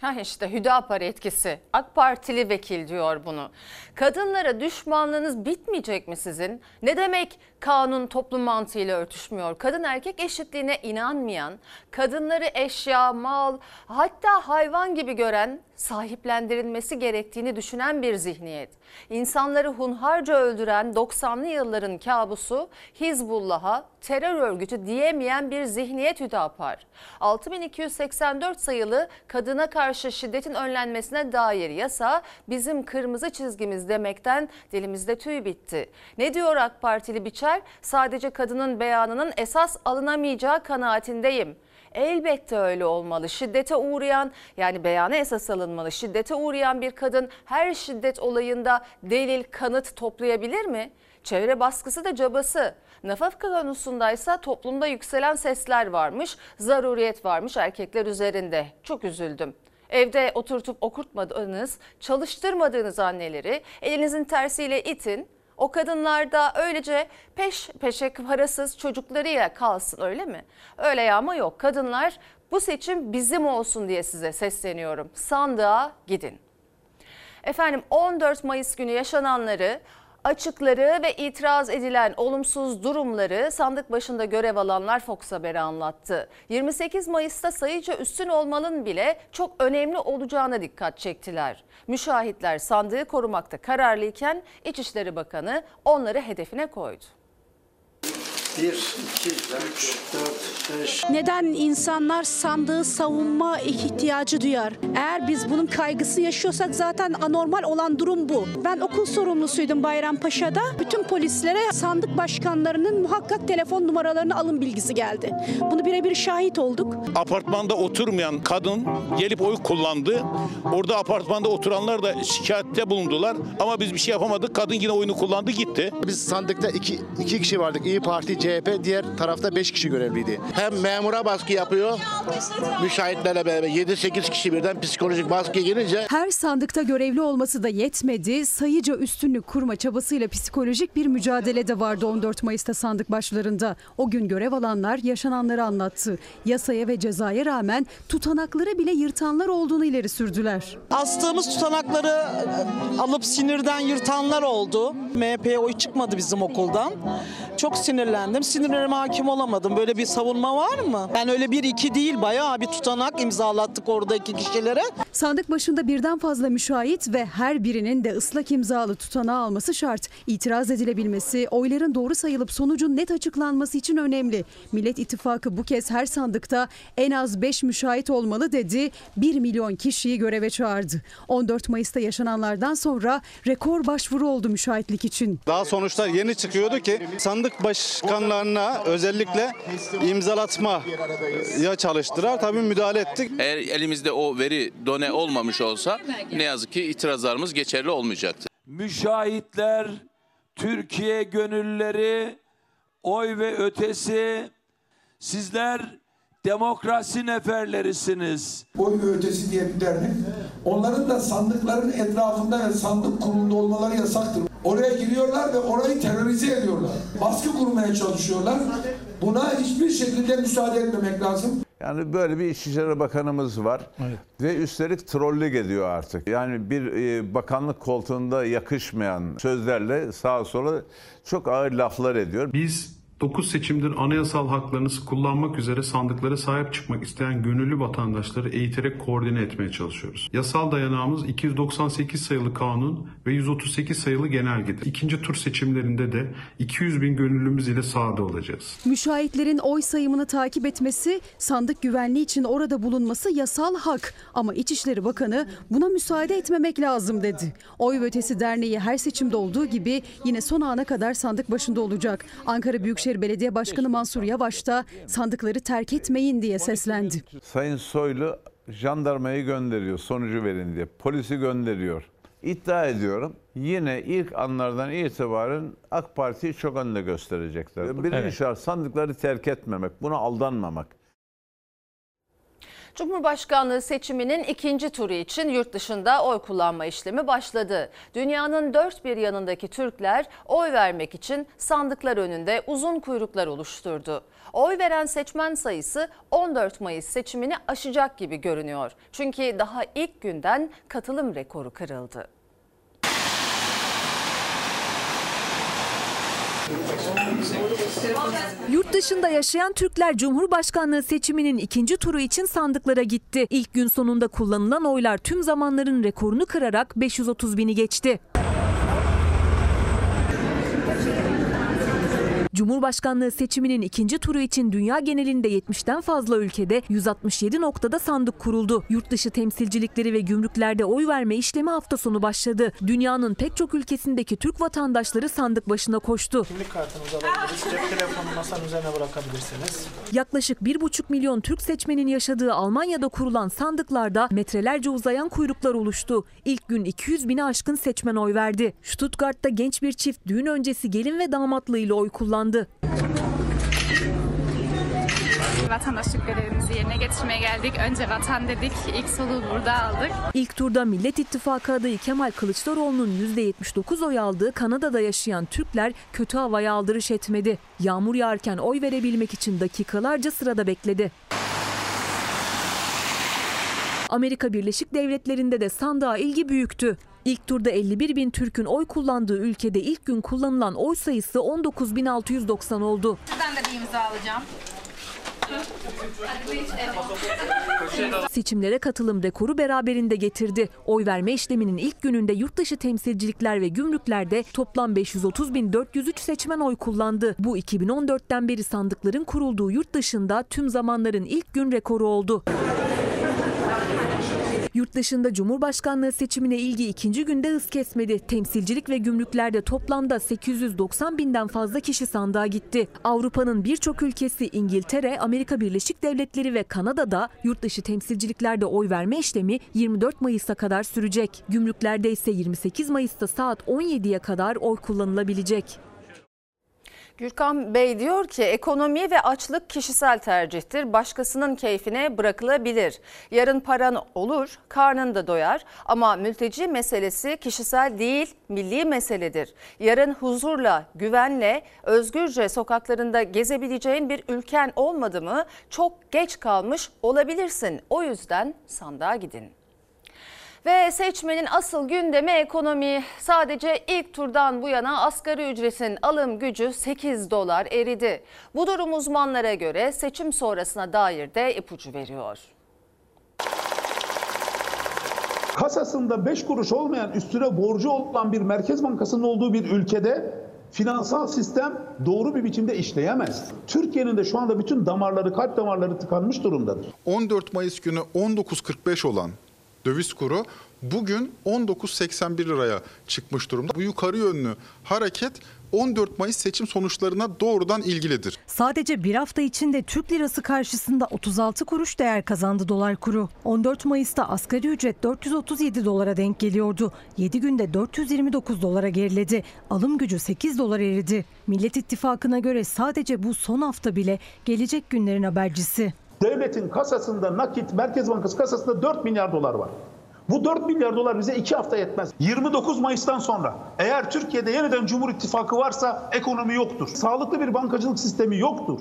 Ha işte Hüdapar etkisi. AK Partili vekil diyor bunu. Kadınlara düşmanlığınız bitmeyecek mi sizin? Ne demek kanun toplum mantığıyla örtüşmüyor? Kadın erkek eşitliğine inanmayan, kadınları eşya, mal, hatta hayvan gibi gören, sahiplendirilmesi gerektiğini düşünen bir zihniyet. İnsanları hunharca öldüren 90'lı yılların kabusu Hizbullah'a terör örgütü diyemeyen bir zihniyet Hüdapar. 6284 sayılı kadına karşı şiddetin önlenmesine dair yasa bizim kırmızı çizgimiz demekten dilimizde tüy bitti. Ne diyor AK Partili Biçer? Sadece kadının beyanının esas alınamayacağı kanaatindeyim. Elbette öyle olmalı. Şiddete uğrayan yani beyana esas alınmalı. Şiddete uğrayan bir kadın her şiddet olayında delil, kanıt toplayabilir mi? Çevre baskısı da cabası. Nafaka konusundaysa toplumda yükselen sesler varmış, zaruriyet varmış erkekler üzerinde. Çok üzüldüm. Evde oturtup okurtmadığınız, çalıştırmadığınız anneleri elinizin tersiyle itin. O kadınlar da öylece peş peşe parasız çocuklarıyla kalsın öyle mi? Öyle ya ama yok. Kadınlar bu seçim bizim olsun diye size sesleniyorum. Sandığa gidin. Efendim 14 Mayıs günü yaşananları Açıkları ve itiraz edilen olumsuz durumları sandık başında görev alanlar Fox Haber'e anlattı. 28 Mayıs'ta sayıca üstün olmanın bile çok önemli olacağına dikkat çektiler. Müşahitler sandığı korumakta kararlıyken İçişleri Bakanı onları hedefine koydu. 1, 2, 3, 4, 5. Neden insanlar sandığı savunma ihtiyacı duyar? Eğer biz bunun kaygısı yaşıyorsak zaten anormal olan durum bu. Ben okul sorumlusuydum Bayrampaşa'da. Bütün polislere sandık başkanlarının muhakkak telefon numaralarını alın bilgisi geldi. Bunu birebir şahit olduk. Apartmanda oturmayan kadın gelip oy kullandı. Orada apartmanda oturanlar da şikayette bulundular. Ama biz bir şey yapamadık. Kadın yine oyunu kullandı gitti. Biz sandıkta iki, iki kişi vardık. İyi Parti, CHP, diğer tarafta 5 kişi görevliydi. Hem memura baskı yapıyor, müşahitlerle beraber 7-8 kişi birden psikolojik baskı gelince Her sandıkta görevli olması da yetmedi. Sayıca üstünlük kurma çabasıyla psikolojik bir mücadele de vardı 14 Mayıs'ta sandık başlarında. O gün görev alanlar yaşananları anlattı. Yasaya ve cezaya rağmen tutanakları bile yırtanlar olduğunu ileri sürdüler. Astığımız tutanakları e, alıp sinirden yırtanlar oldu. MHP'ye oy çıkmadı bizim okuldan. Çok sinirlendim. Sinirlerime hakim olamadım. Böyle bir savunma var mı? Ben öyle bir iki değil bayağı bir tutanak imzalattık oradaki kişilere. Sandık başında birden fazla müşahit ve her birinin de ıslak imzalı tutanağı alması şart. İtiraz edilebilmesi, oyların doğru sayılıp sonucun net açıklanması için önemli. Millet İttifakı bu kez her sandıkta en az 5 müşahit olmalı dedi. 1 milyon kişiyi göreve çağırdı. 14 Mayıs'ta yaşananlardan sonra rekor başvuru oldu müşahitlik için. Daha sonuçlar yeni çıkıyordu ki sandık başkanlarına özellikle imzalatmaya çalıştılar. Tabii müdahale ettik. Eğer elimizde o veri done olmamış olsa ne yazık ki itirazlarımız geçerli olmayacaktı. Müşahitler, Türkiye gönülleri, oy ve ötesi sizler demokrasi neferlerisiniz. Oy ötesi diye bir dernek. Onların da sandıkların etrafında ve sandık kurulunda olmaları yasaktır. Oraya giriyorlar ve orayı terörize ediyorlar. Baskı kurmaya çalışıyorlar. Buna hiçbir şekilde müsaade etmemek lazım. Yani böyle bir İçişleri Bakanımız var ve üstelik trollük ediyor artık. Yani bir e, bakanlık koltuğunda yakışmayan sözlerle sağa sola çok ağır laflar ediyor. Biz 9 seçimdir anayasal haklarını kullanmak üzere sandıklara sahip çıkmak isteyen gönüllü vatandaşları eğiterek koordine etmeye çalışıyoruz. Yasal dayanağımız 298 sayılı kanun ve 138 sayılı genelgedir. İkinci tur seçimlerinde de 200 bin gönüllümüz ile sahada olacağız. Müşahitlerin oy sayımını takip etmesi, sandık güvenliği için orada bulunması yasal hak. Ama İçişleri Bakanı buna müsaade etmemek lazım dedi. Oy Ötesi Derneği her seçimde olduğu gibi yine son ana kadar sandık başında olacak. Ankara Büyükşehir Belediye Başkanı Mansur Yavaş da sandıkları terk etmeyin diye seslendi. Sayın Soylu jandarmayı gönderiyor sonucu verin diye. Polisi gönderiyor. İddia ediyorum yine ilk anlardan itibaren AK Parti'yi çok önde gösterecekler. Birinci Evet. şart sandıkları terk etmemek, buna aldanmamak. Cumhurbaşkanlığı seçiminin ikinci turu için yurt dışında oy kullanma işlemi başladı. Dünyanın dört bir yanındaki Türkler oy vermek için sandıklar önünde uzun kuyruklar oluşturdu. Oy veren seçmen sayısı 14 Mayıs seçimini aşacak gibi görünüyor. Çünkü daha ilk günden katılım rekoru kırıldı. Yurt dışında yaşayan Türkler Cumhurbaşkanlığı seçiminin ikinci turu için sandıklara gitti. İlk gün sonunda kullanılan oylar tüm zamanların rekorunu kırarak 530 bini geçti. Cumhurbaşkanlığı seçiminin ikinci turu için dünya genelinde 70'ten fazla ülkede 167 noktada sandık kuruldu. Yurt dışı temsilcilikleri ve gümrüklerde oy verme işlemi hafta sonu başladı. Dünyanın pek çok ülkesindeki Türk vatandaşları sandık başına koştu. Kimlik kartınızı alabiliriz. Cep telefonunu masanın üzerine bırakabilirsiniz. Yaklaşık 1,5 milyon Türk seçmenin yaşadığı Almanya'da kurulan sandıklarda metrelerce uzayan kuyruklar oluştu. İlk gün 200 bini aşkın seçmen oy verdi. Stuttgart'ta genç bir çift düğün öncesi gelin ve damatlığıyla oy kullandı. Vatandaşlık görevimizi yerine getirmeye geldik. Önce vatan dedik. İlk soluğu burada aldık. İlk turda Millet İttifakı adayı Kemal Kılıçdaroğlu'nun %79 oy aldığı Kanada'da yaşayan Türkler kötü havaya aldırış etmedi. Yağmur yağarken oy verebilmek için dakikalarca sırada bekledi. Amerika Birleşik Devletleri'nde de sandığa ilgi büyüktü. İlk turda 51 bin Türk'ün oy kullandığı ülkede ilk gün kullanılan oy sayısı 19.690 oldu. Sizden de bir imza alacağım. Seçimlere katılım rekoru beraberinde getirdi. Oy verme işleminin ilk gününde yurtdışı temsilcilikler ve gümrüklerde toplam 530.403 seçmen oy kullandı. Bu 2014'ten beri sandıkların kurulduğu yurt dışında tüm zamanların ilk gün rekoru oldu. Yurt dışında Cumhurbaşkanlığı seçimine ilgi ikinci günde hız kesmedi. Temsilcilik ve gümrüklerde toplamda 890 binden fazla kişi sandığa gitti. Avrupa'nın birçok ülkesi İngiltere, Amerika Birleşik Devletleri ve Kanada'da yurt dışı temsilciliklerde oy verme işlemi 24 Mayıs'a kadar sürecek. Gümrüklerde ise 28 Mayıs'ta saat 17'ye kadar oy kullanılabilecek. Gürkan Bey diyor ki ekonomi ve açlık kişisel tercihtir. Başkasının keyfine bırakılabilir. Yarın paran olur, karnın da doyar ama mülteci meselesi kişisel değil, milli meseledir. Yarın huzurla, güvenle, özgürce sokaklarında gezebileceğin bir ülken olmadı mı çok geç kalmış olabilirsin. O yüzden sandığa gidin. Ve seçmenin asıl gündemi ekonomi. Sadece ilk turdan bu yana asgari ücretin alım gücü 8 dolar eridi. Bu durum uzmanlara göre seçim sonrasına dair de ipucu veriyor. Kasasında 5 kuruş olmayan üstüne borcu olan bir merkez bankasının olduğu bir ülkede finansal sistem doğru bir biçimde işleyemez. Türkiye'nin de şu anda bütün damarları, kalp damarları tıkanmış durumdadır. 14 Mayıs günü 19.45 olan döviz kuru bugün 19.81 liraya çıkmış durumda. Bu yukarı yönlü hareket 14 Mayıs seçim sonuçlarına doğrudan ilgilidir. Sadece bir hafta içinde Türk lirası karşısında 36 kuruş değer kazandı dolar kuru. 14 Mayıs'ta asgari ücret 437 dolara denk geliyordu. 7 günde 429 dolara geriledi. Alım gücü 8 dolar eridi. Millet İttifakı'na göre sadece bu son hafta bile gelecek günlerin habercisi. Devletin kasasında nakit, Merkez Bankası kasasında 4 milyar dolar var. Bu 4 milyar dolar bize 2 hafta yetmez. 29 Mayıs'tan sonra eğer Türkiye'de yeniden Cumhur İttifakı varsa ekonomi yoktur. Sağlıklı bir bankacılık sistemi yoktur.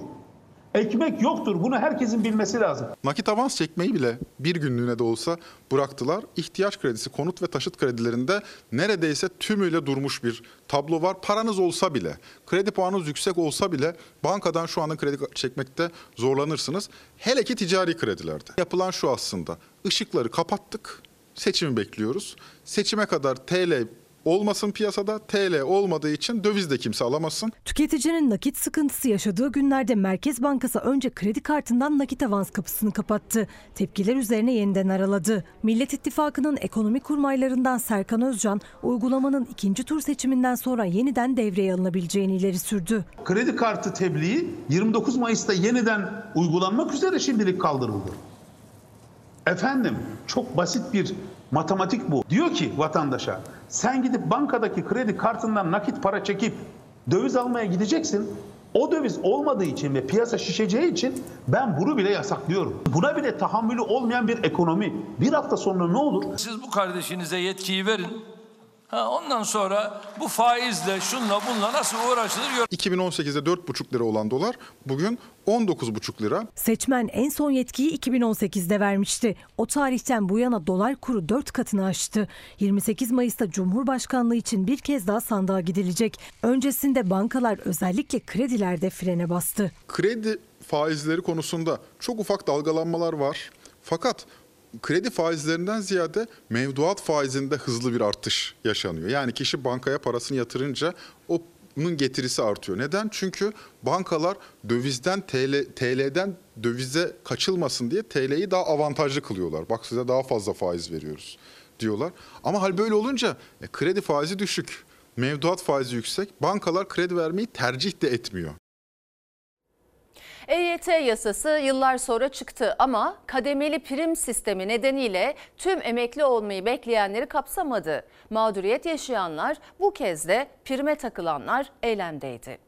Ekmek yoktur. Bunu herkesin bilmesi lazım. Nakit avans çekmeyi bile bir günlüğüne de olsa bıraktılar. İhtiyaç kredisi, konut ve taşıt kredilerinde neredeyse tümüyle durmuş bir tablo var. Paranız olsa bile, kredi puanınız yüksek olsa bile bankadan şu anda kredi çekmekte zorlanırsınız. Hele ki ticari kredilerde. Yapılan şu aslında. Işıkları kapattık. Seçimi bekliyoruz. Seçime kadar TL olmasın piyasada. TL olmadığı için döviz de kimse alamasın. Tüketicinin nakit sıkıntısı yaşadığı günlerde Merkez Bankası önce kredi kartından nakit avans kapısını kapattı. Tepkiler üzerine yeniden araladı. Millet İttifakı'nın ekonomi kurmaylarından Serkan Özcan, uygulamanın ikinci tur seçiminden sonra yeniden devreye alınabileceğini ileri sürdü. Kredi kartı tebliği 29 Mayıs'ta yeniden uygulanmak üzere şimdilik kaldırıldı. Efendim çok basit bir matematik bu. Diyor ki vatandaşa sen gidip bankadaki kredi kartından nakit para çekip döviz almaya gideceksin. O döviz olmadığı için ve piyasa şişeceği için ben bunu bile yasaklıyorum. Buna bile tahammülü olmayan bir ekonomi. Bir hafta sonra ne olur? Siz bu kardeşinize yetkiyi verin. Ha, ondan sonra bu faizle şunla bunla nasıl uğraşılır gör. 2018'de 4,5 lira olan dolar bugün 19,5 lira. Seçmen en son yetkiyi 2018'de vermişti. O tarihten bu yana dolar kuru 4 katını aştı. 28 Mayıs'ta Cumhurbaşkanlığı için bir kez daha sandığa gidilecek. Öncesinde bankalar özellikle kredilerde frene bastı. Kredi faizleri konusunda çok ufak dalgalanmalar var. Fakat kredi faizlerinden ziyade mevduat faizinde hızlı bir artış yaşanıyor. Yani kişi bankaya parasını yatırınca o bunun getirisi artıyor. Neden? Çünkü bankalar dövizden TL, TL'den dövize kaçılmasın diye TL'yi daha avantajlı kılıyorlar. Bak size daha fazla faiz veriyoruz diyorlar. Ama hal böyle olunca e, kredi faizi düşük, mevduat faizi yüksek. Bankalar kredi vermeyi tercih de etmiyor. EYT yasası yıllar sonra çıktı ama kademeli prim sistemi nedeniyle tüm emekli olmayı bekleyenleri kapsamadı. Mağduriyet yaşayanlar bu kez de prime takılanlar eylemdeydi.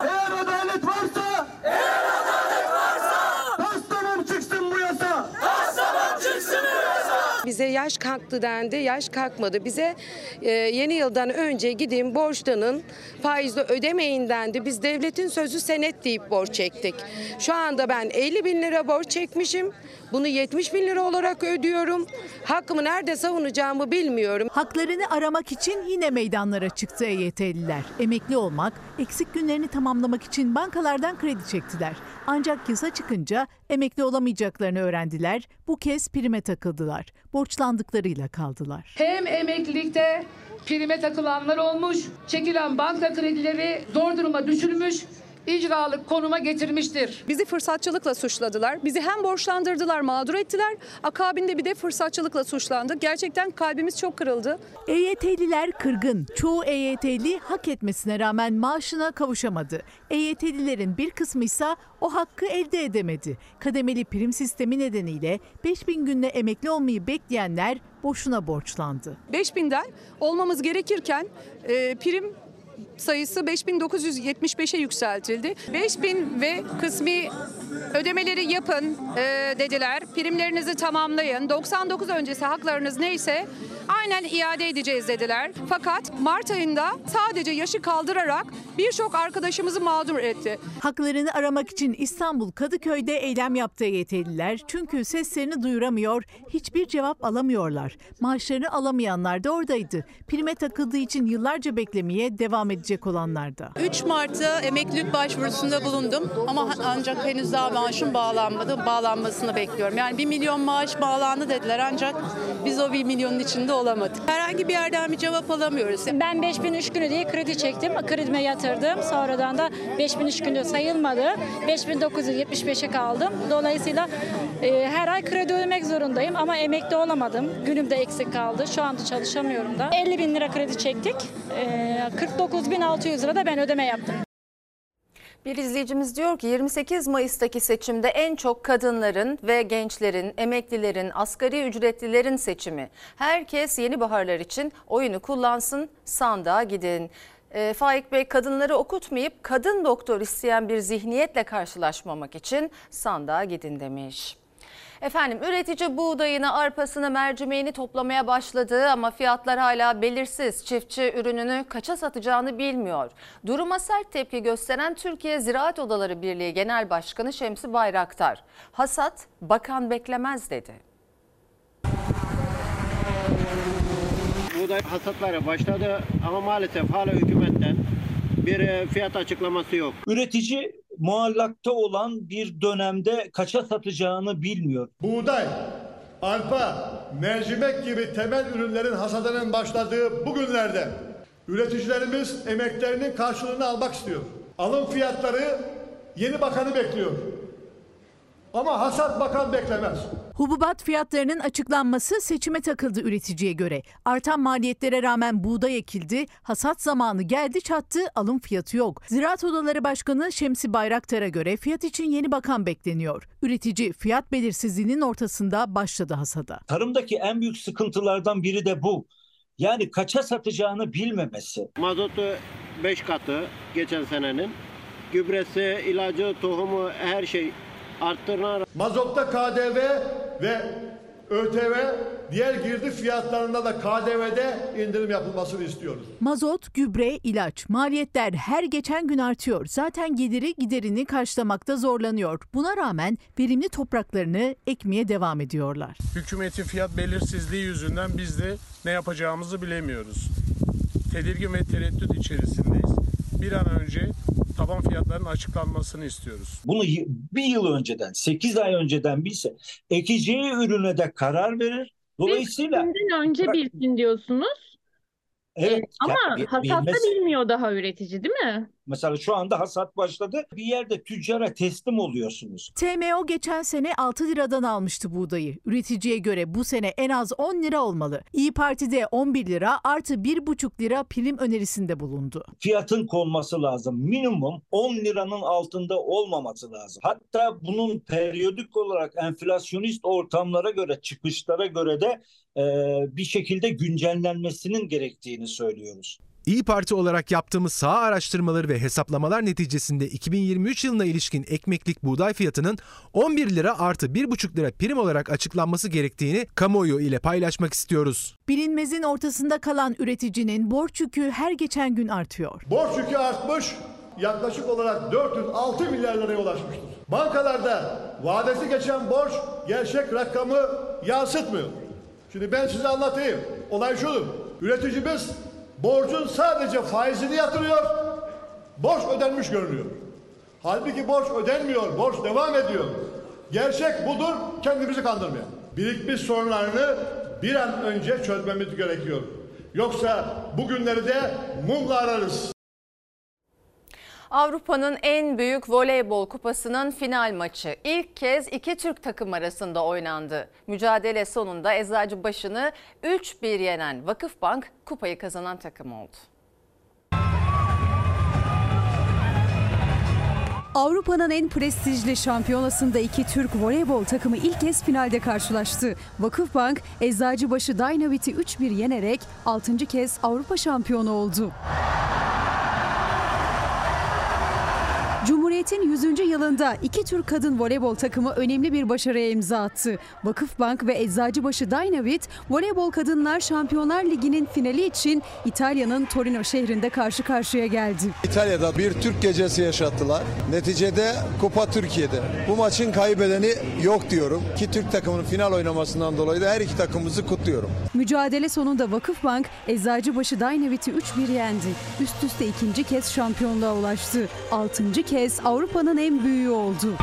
Eğer adalet varsa, eğer adalet varsa, taslamam çıksın bu yasa. Taslamam çıksın bu yasa. Bize yaş kalktı dendi, yaş kalkmadı. Bize e, yeni yıldan önce gidin borçlanın, faizle ödemeyin dendi. Biz devletin sözü senet deyip borç çektik. Şu anda ben 50 bin lira borç çekmişim. Bunu 70 bin lira olarak ödüyorum. Hakkımı nerede savunacağımı bilmiyorum. Haklarını aramak için yine meydanlara çıktı EYT'liler. Emekli olmak, eksik günlerini tamamlamak için bankalardan kredi çektiler. Ancak yasa çıkınca emekli olamayacaklarını öğrendiler. Bu kez prime takıldılar. Borçlandıklarıyla kaldılar. Hem emeklilikte prime takılanlar olmuş, çekilen banka kredileri zor duruma düşürmüş, icralık konuma getirmiştir. Bizi fırsatçılıkla suçladılar. Bizi hem borçlandırdılar, mağdur ettiler. Akabinde bir de fırsatçılıkla suçlandık. Gerçekten kalbimiz çok kırıldı. EYT'liler kırgın. Çoğu EYT'li hak etmesine rağmen maaşına kavuşamadı. EYT'lilerin bir kısmı ise o hakkı elde edemedi. Kademeli prim sistemi nedeniyle 5000 günde emekli olmayı bekleyenler boşuna borçlandı. 5000'den olmamız gerekirken e, prim sayısı 5975'e yükseltildi. 5000 ve kısmi ödemeleri yapın e, dediler. Primlerinizi tamamlayın. 99 öncesi haklarınız neyse aynen iade edeceğiz dediler. Fakat Mart ayında sadece yaşı kaldırarak birçok arkadaşımızı mağdur etti. Haklarını aramak için İstanbul Kadıköy'de eylem yaptı EYT'liler. Çünkü seslerini duyuramıyor, hiçbir cevap alamıyorlar. Maaşlarını alamayanlar da oradaydı. Prime takıldığı için yıllarca beklemeye devam edecek olanlar da. 3 Mart'ta emeklilik başvurusunda bulundum ama ancak henüz daha maaşım bağlanmadı. Bağlanmasını bekliyorum. Yani 1 milyon maaş bağlandı dediler ancak biz o 1 milyonun içinde olamadık. Herhangi bir yerden bir cevap alamıyoruz. Ben 5003 günü diye kredi çektim. Kredime yatırdım. Sonradan da 5003 günü sayılmadı. 5975'e kaldım. Dolayısıyla e, her ay kredi ödemek zorundayım ama emekli olamadım. Günüm de eksik kaldı. Şu anda çalışamıyorum da. 50 bin lira kredi çektik. E, 49.600 lira da ben ödeme yaptım. Bir izleyicimiz diyor ki 28 Mayıs'taki seçimde en çok kadınların ve gençlerin, emeklilerin, asgari ücretlilerin seçimi. Herkes yeni baharlar için oyunu kullansın, sandığa gidin. E, Faik Bey kadınları okutmayıp kadın doktor isteyen bir zihniyetle karşılaşmamak için sandığa gidin demiş. Efendim üretici buğdayını, arpasını, mercimeğini toplamaya başladı ama fiyatlar hala belirsiz. Çiftçi ürününü kaça satacağını bilmiyor. Duruma sert tepki gösteren Türkiye Ziraat Odaları Birliği Genel Başkanı Şemsi Bayraktar. Hasat bakan beklemez dedi. Buğday hasatları başladı ama maalesef hala hükümetten bir e, fiyat açıklaması yok. Üretici muallakta olan bir dönemde kaça satacağını bilmiyor. Buğday, arpa, mercimek gibi temel ürünlerin hasadının başladığı bu günlerde üreticilerimiz emeklerinin karşılığını almak istiyor. Alım fiyatları yeni bakanı bekliyor. Ama hasat bakan beklemez. Hububat fiyatlarının açıklanması seçime takıldı üreticiye göre. Artan maliyetlere rağmen buğday ekildi, hasat zamanı geldi çattı, alım fiyatı yok. Ziraat Odaları Başkanı Şemsi Bayraktar'a göre fiyat için yeni bakan bekleniyor. Üretici fiyat belirsizliğinin ortasında başladı hasada. Tarımdaki en büyük sıkıntılardan biri de bu. Yani kaça satacağını bilmemesi. Mazotu 5 katı geçen senenin. Gübresi, ilacı, tohumu her şey arttırılan Mazotta KDV ve ÖTV diğer girdi fiyatlarında da KDV'de indirim yapılmasını istiyoruz. Mazot, gübre, ilaç, maliyetler her geçen gün artıyor. Zaten geliri giderini karşılamakta zorlanıyor. Buna rağmen verimli topraklarını ekmeye devam ediyorlar. Hükümetin fiyat belirsizliği yüzünden biz de ne yapacağımızı bilemiyoruz. Tedirgin ve tereddüt içerisindeyiz. Bir an önce taban fiyatların açıklanmasını istiyoruz. Bunu bir yıl önceden, 8 ay önceden bilse ekeceği ürüne de karar verir. Dolayısıyla Seçimden önce bilsin diyorsunuz. evet Ama ya, hasatta bilmiyor daha üretici değil mi? Mesela şu anda hasat başladı. Bir yerde tüccara teslim oluyorsunuz. TMO geçen sene 6 liradan almıştı buğdayı. Üreticiye göre bu sene en az 10 lira olmalı. İyi Parti'de 11 lira artı 1,5 lira prim önerisinde bulundu. Fiyatın konması lazım. Minimum 10 liranın altında olmaması lazım. Hatta bunun periyodik olarak enflasyonist ortamlara göre, çıkışlara göre de e, bir şekilde güncellenmesinin gerektiğini söylüyoruz. İyi Parti olarak yaptığımız saha araştırmaları ve hesaplamalar neticesinde 2023 yılına ilişkin ekmeklik buğday fiyatının 11 lira artı 1,5 lira prim olarak açıklanması gerektiğini kamuoyu ile paylaşmak istiyoruz. Bilinmezin ortasında kalan üreticinin borç yükü her geçen gün artıyor. Borç yükü artmış, yaklaşık olarak 406 milyar liraya ulaşmıştır. Bankalarda vadesi geçen borç gerçek rakamı yansıtmıyor. Şimdi ben size anlatayım. Olay şudur. Üreticimiz borcun sadece faizini yatırıyor, borç ödenmiş görünüyor. Halbuki borç ödenmiyor, borç devam ediyor. Gerçek budur, kendimizi kandırmayalım. Birikmiş sorunlarını bir an önce çözmemiz gerekiyor. Yoksa bugünleri de mumla ararız. Avrupa'nın en büyük voleybol kupasının final maçı ilk kez iki Türk takım arasında oynandı. Mücadele sonunda Eczacıbaşı'nı 3-1 yenen Vakıfbank kupayı kazanan takım oldu. Avrupa'nın en prestijli şampiyonasında iki Türk voleybol takımı ilk kez finalde karşılaştı. Vakıfbank, Eczacıbaşı Dynavit'i 3-1 yenerek 6. kez Avrupa şampiyonu oldu. Cumhuriyet Cumhuriyet'in 100. yılında iki Türk kadın voleybol takımı önemli bir başarıya imza attı. Vakıfbank ve Eczacıbaşı Dynavit Voleybol Kadınlar Şampiyonlar Ligi'nin finali için İtalya'nın Torino şehrinde karşı karşıya geldi. İtalya'da bir Türk gecesi yaşattılar. Neticede Kupa Türkiye'de. Bu maçın kaybedeni yok diyorum. Ki Türk takımının final oynamasından dolayı da her iki takımımızı kutluyorum. Mücadele sonunda Vakıfbank Eczacıbaşı Dynavit'i 3-1 yendi. Üst üste ikinci kez şampiyonluğa ulaştı. Altıncı kez Avrupa'nın en büyüğü oldu.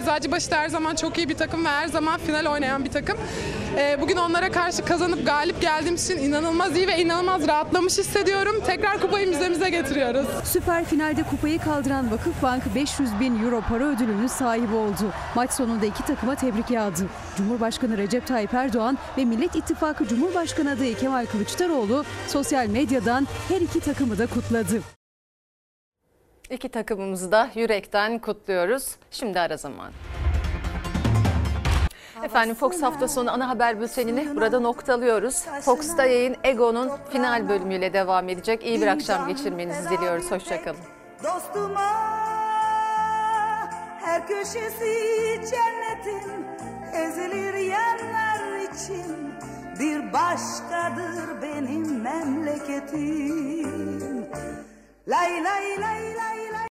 Eczacıbaşı her zaman çok iyi bir takım ve her zaman final oynayan bir takım. Ee, Bugün onlara karşı kazanıp galip geldiğimiz için inanılmaz iyi ve inanılmaz rahatlamış hissediyorum. Tekrar kupayı müzemize getiriyoruz. Süper finalde kupayı kaldıran Vakıfbank 500 bin euro para ödülünün sahibi oldu. Maç sonunda iki takıma tebrik yağdı. Cumhurbaşkanı Recep Tayyip Erdoğan ve Millet İttifakı Cumhurbaşkanı adayı Kemal Kılıçdaroğlu sosyal medyadan her iki takımı da kutladı. İki takımımızı da yürekten kutluyoruz. Şimdi ara zaman. Efendim Fox hafta sonu ana haber bültenini burada noktalıyoruz. Fox'ta yayın Ego'nun final bölümüyle devam edecek. İyi bir akşam geçirmenizi diliyoruz. Hoşçakalın. Dostuma her köşesi cennetin ezilir yerler için bir başkadır benim memleketim. لا لا لا لا